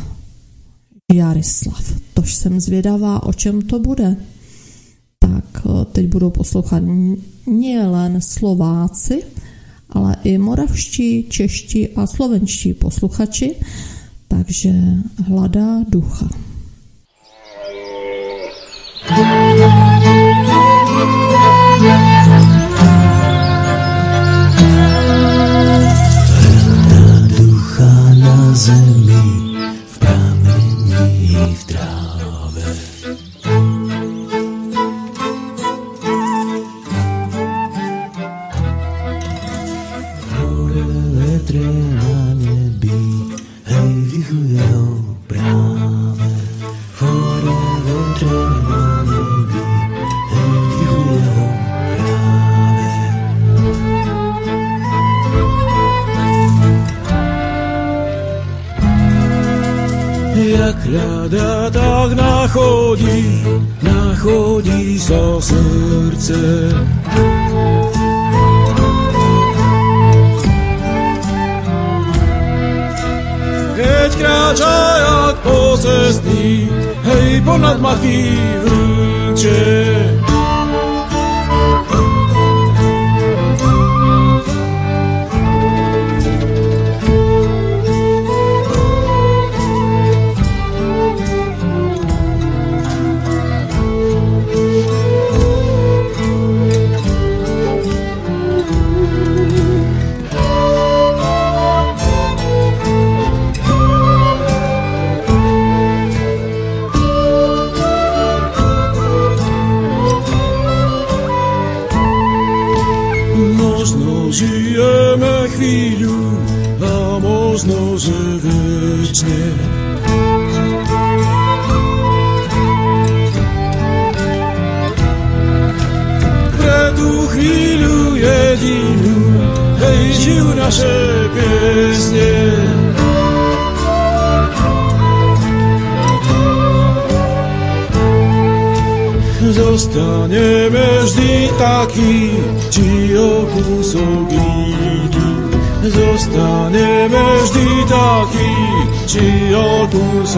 Jarislav. Tož jsem zvědavá, o čem to bude. Tak eh, teď budou poslouchat nejen Slováci, ale i moravští, čeští a slovenští posluchači, takže hladá ducha. Zemi, v pramení Hľada, tak nachodí, nachodí sa srdce. Keď kráča jak posestný, hej, ponad matky vlče.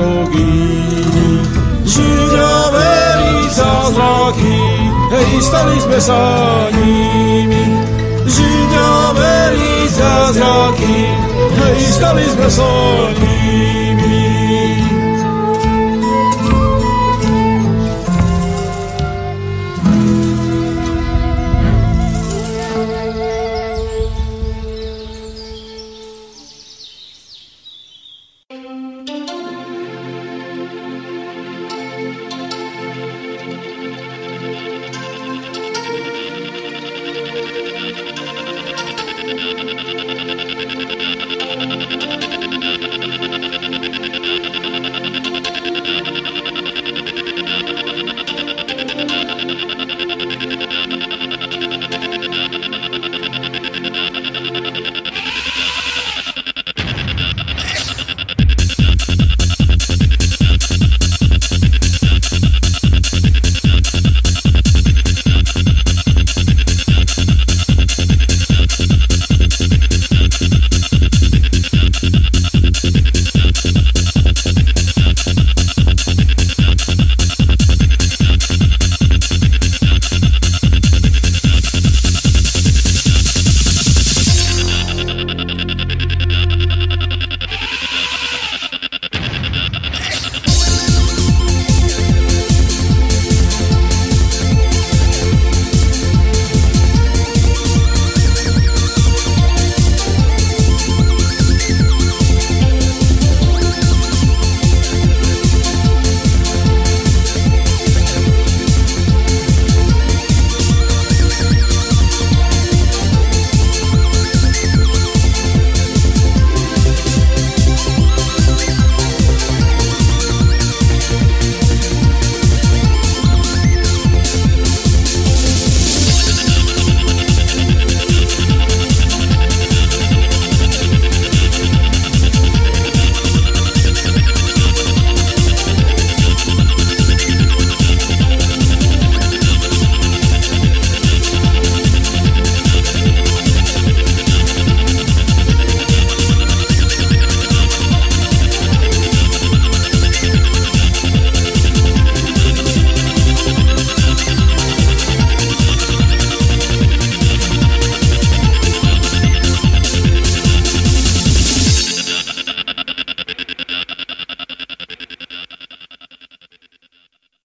Kúsok iný. Žiť a veriť za zraky, hej, stali sme sa nimi. Žiť a veriť za zraky, hej, stali sme sa nimi.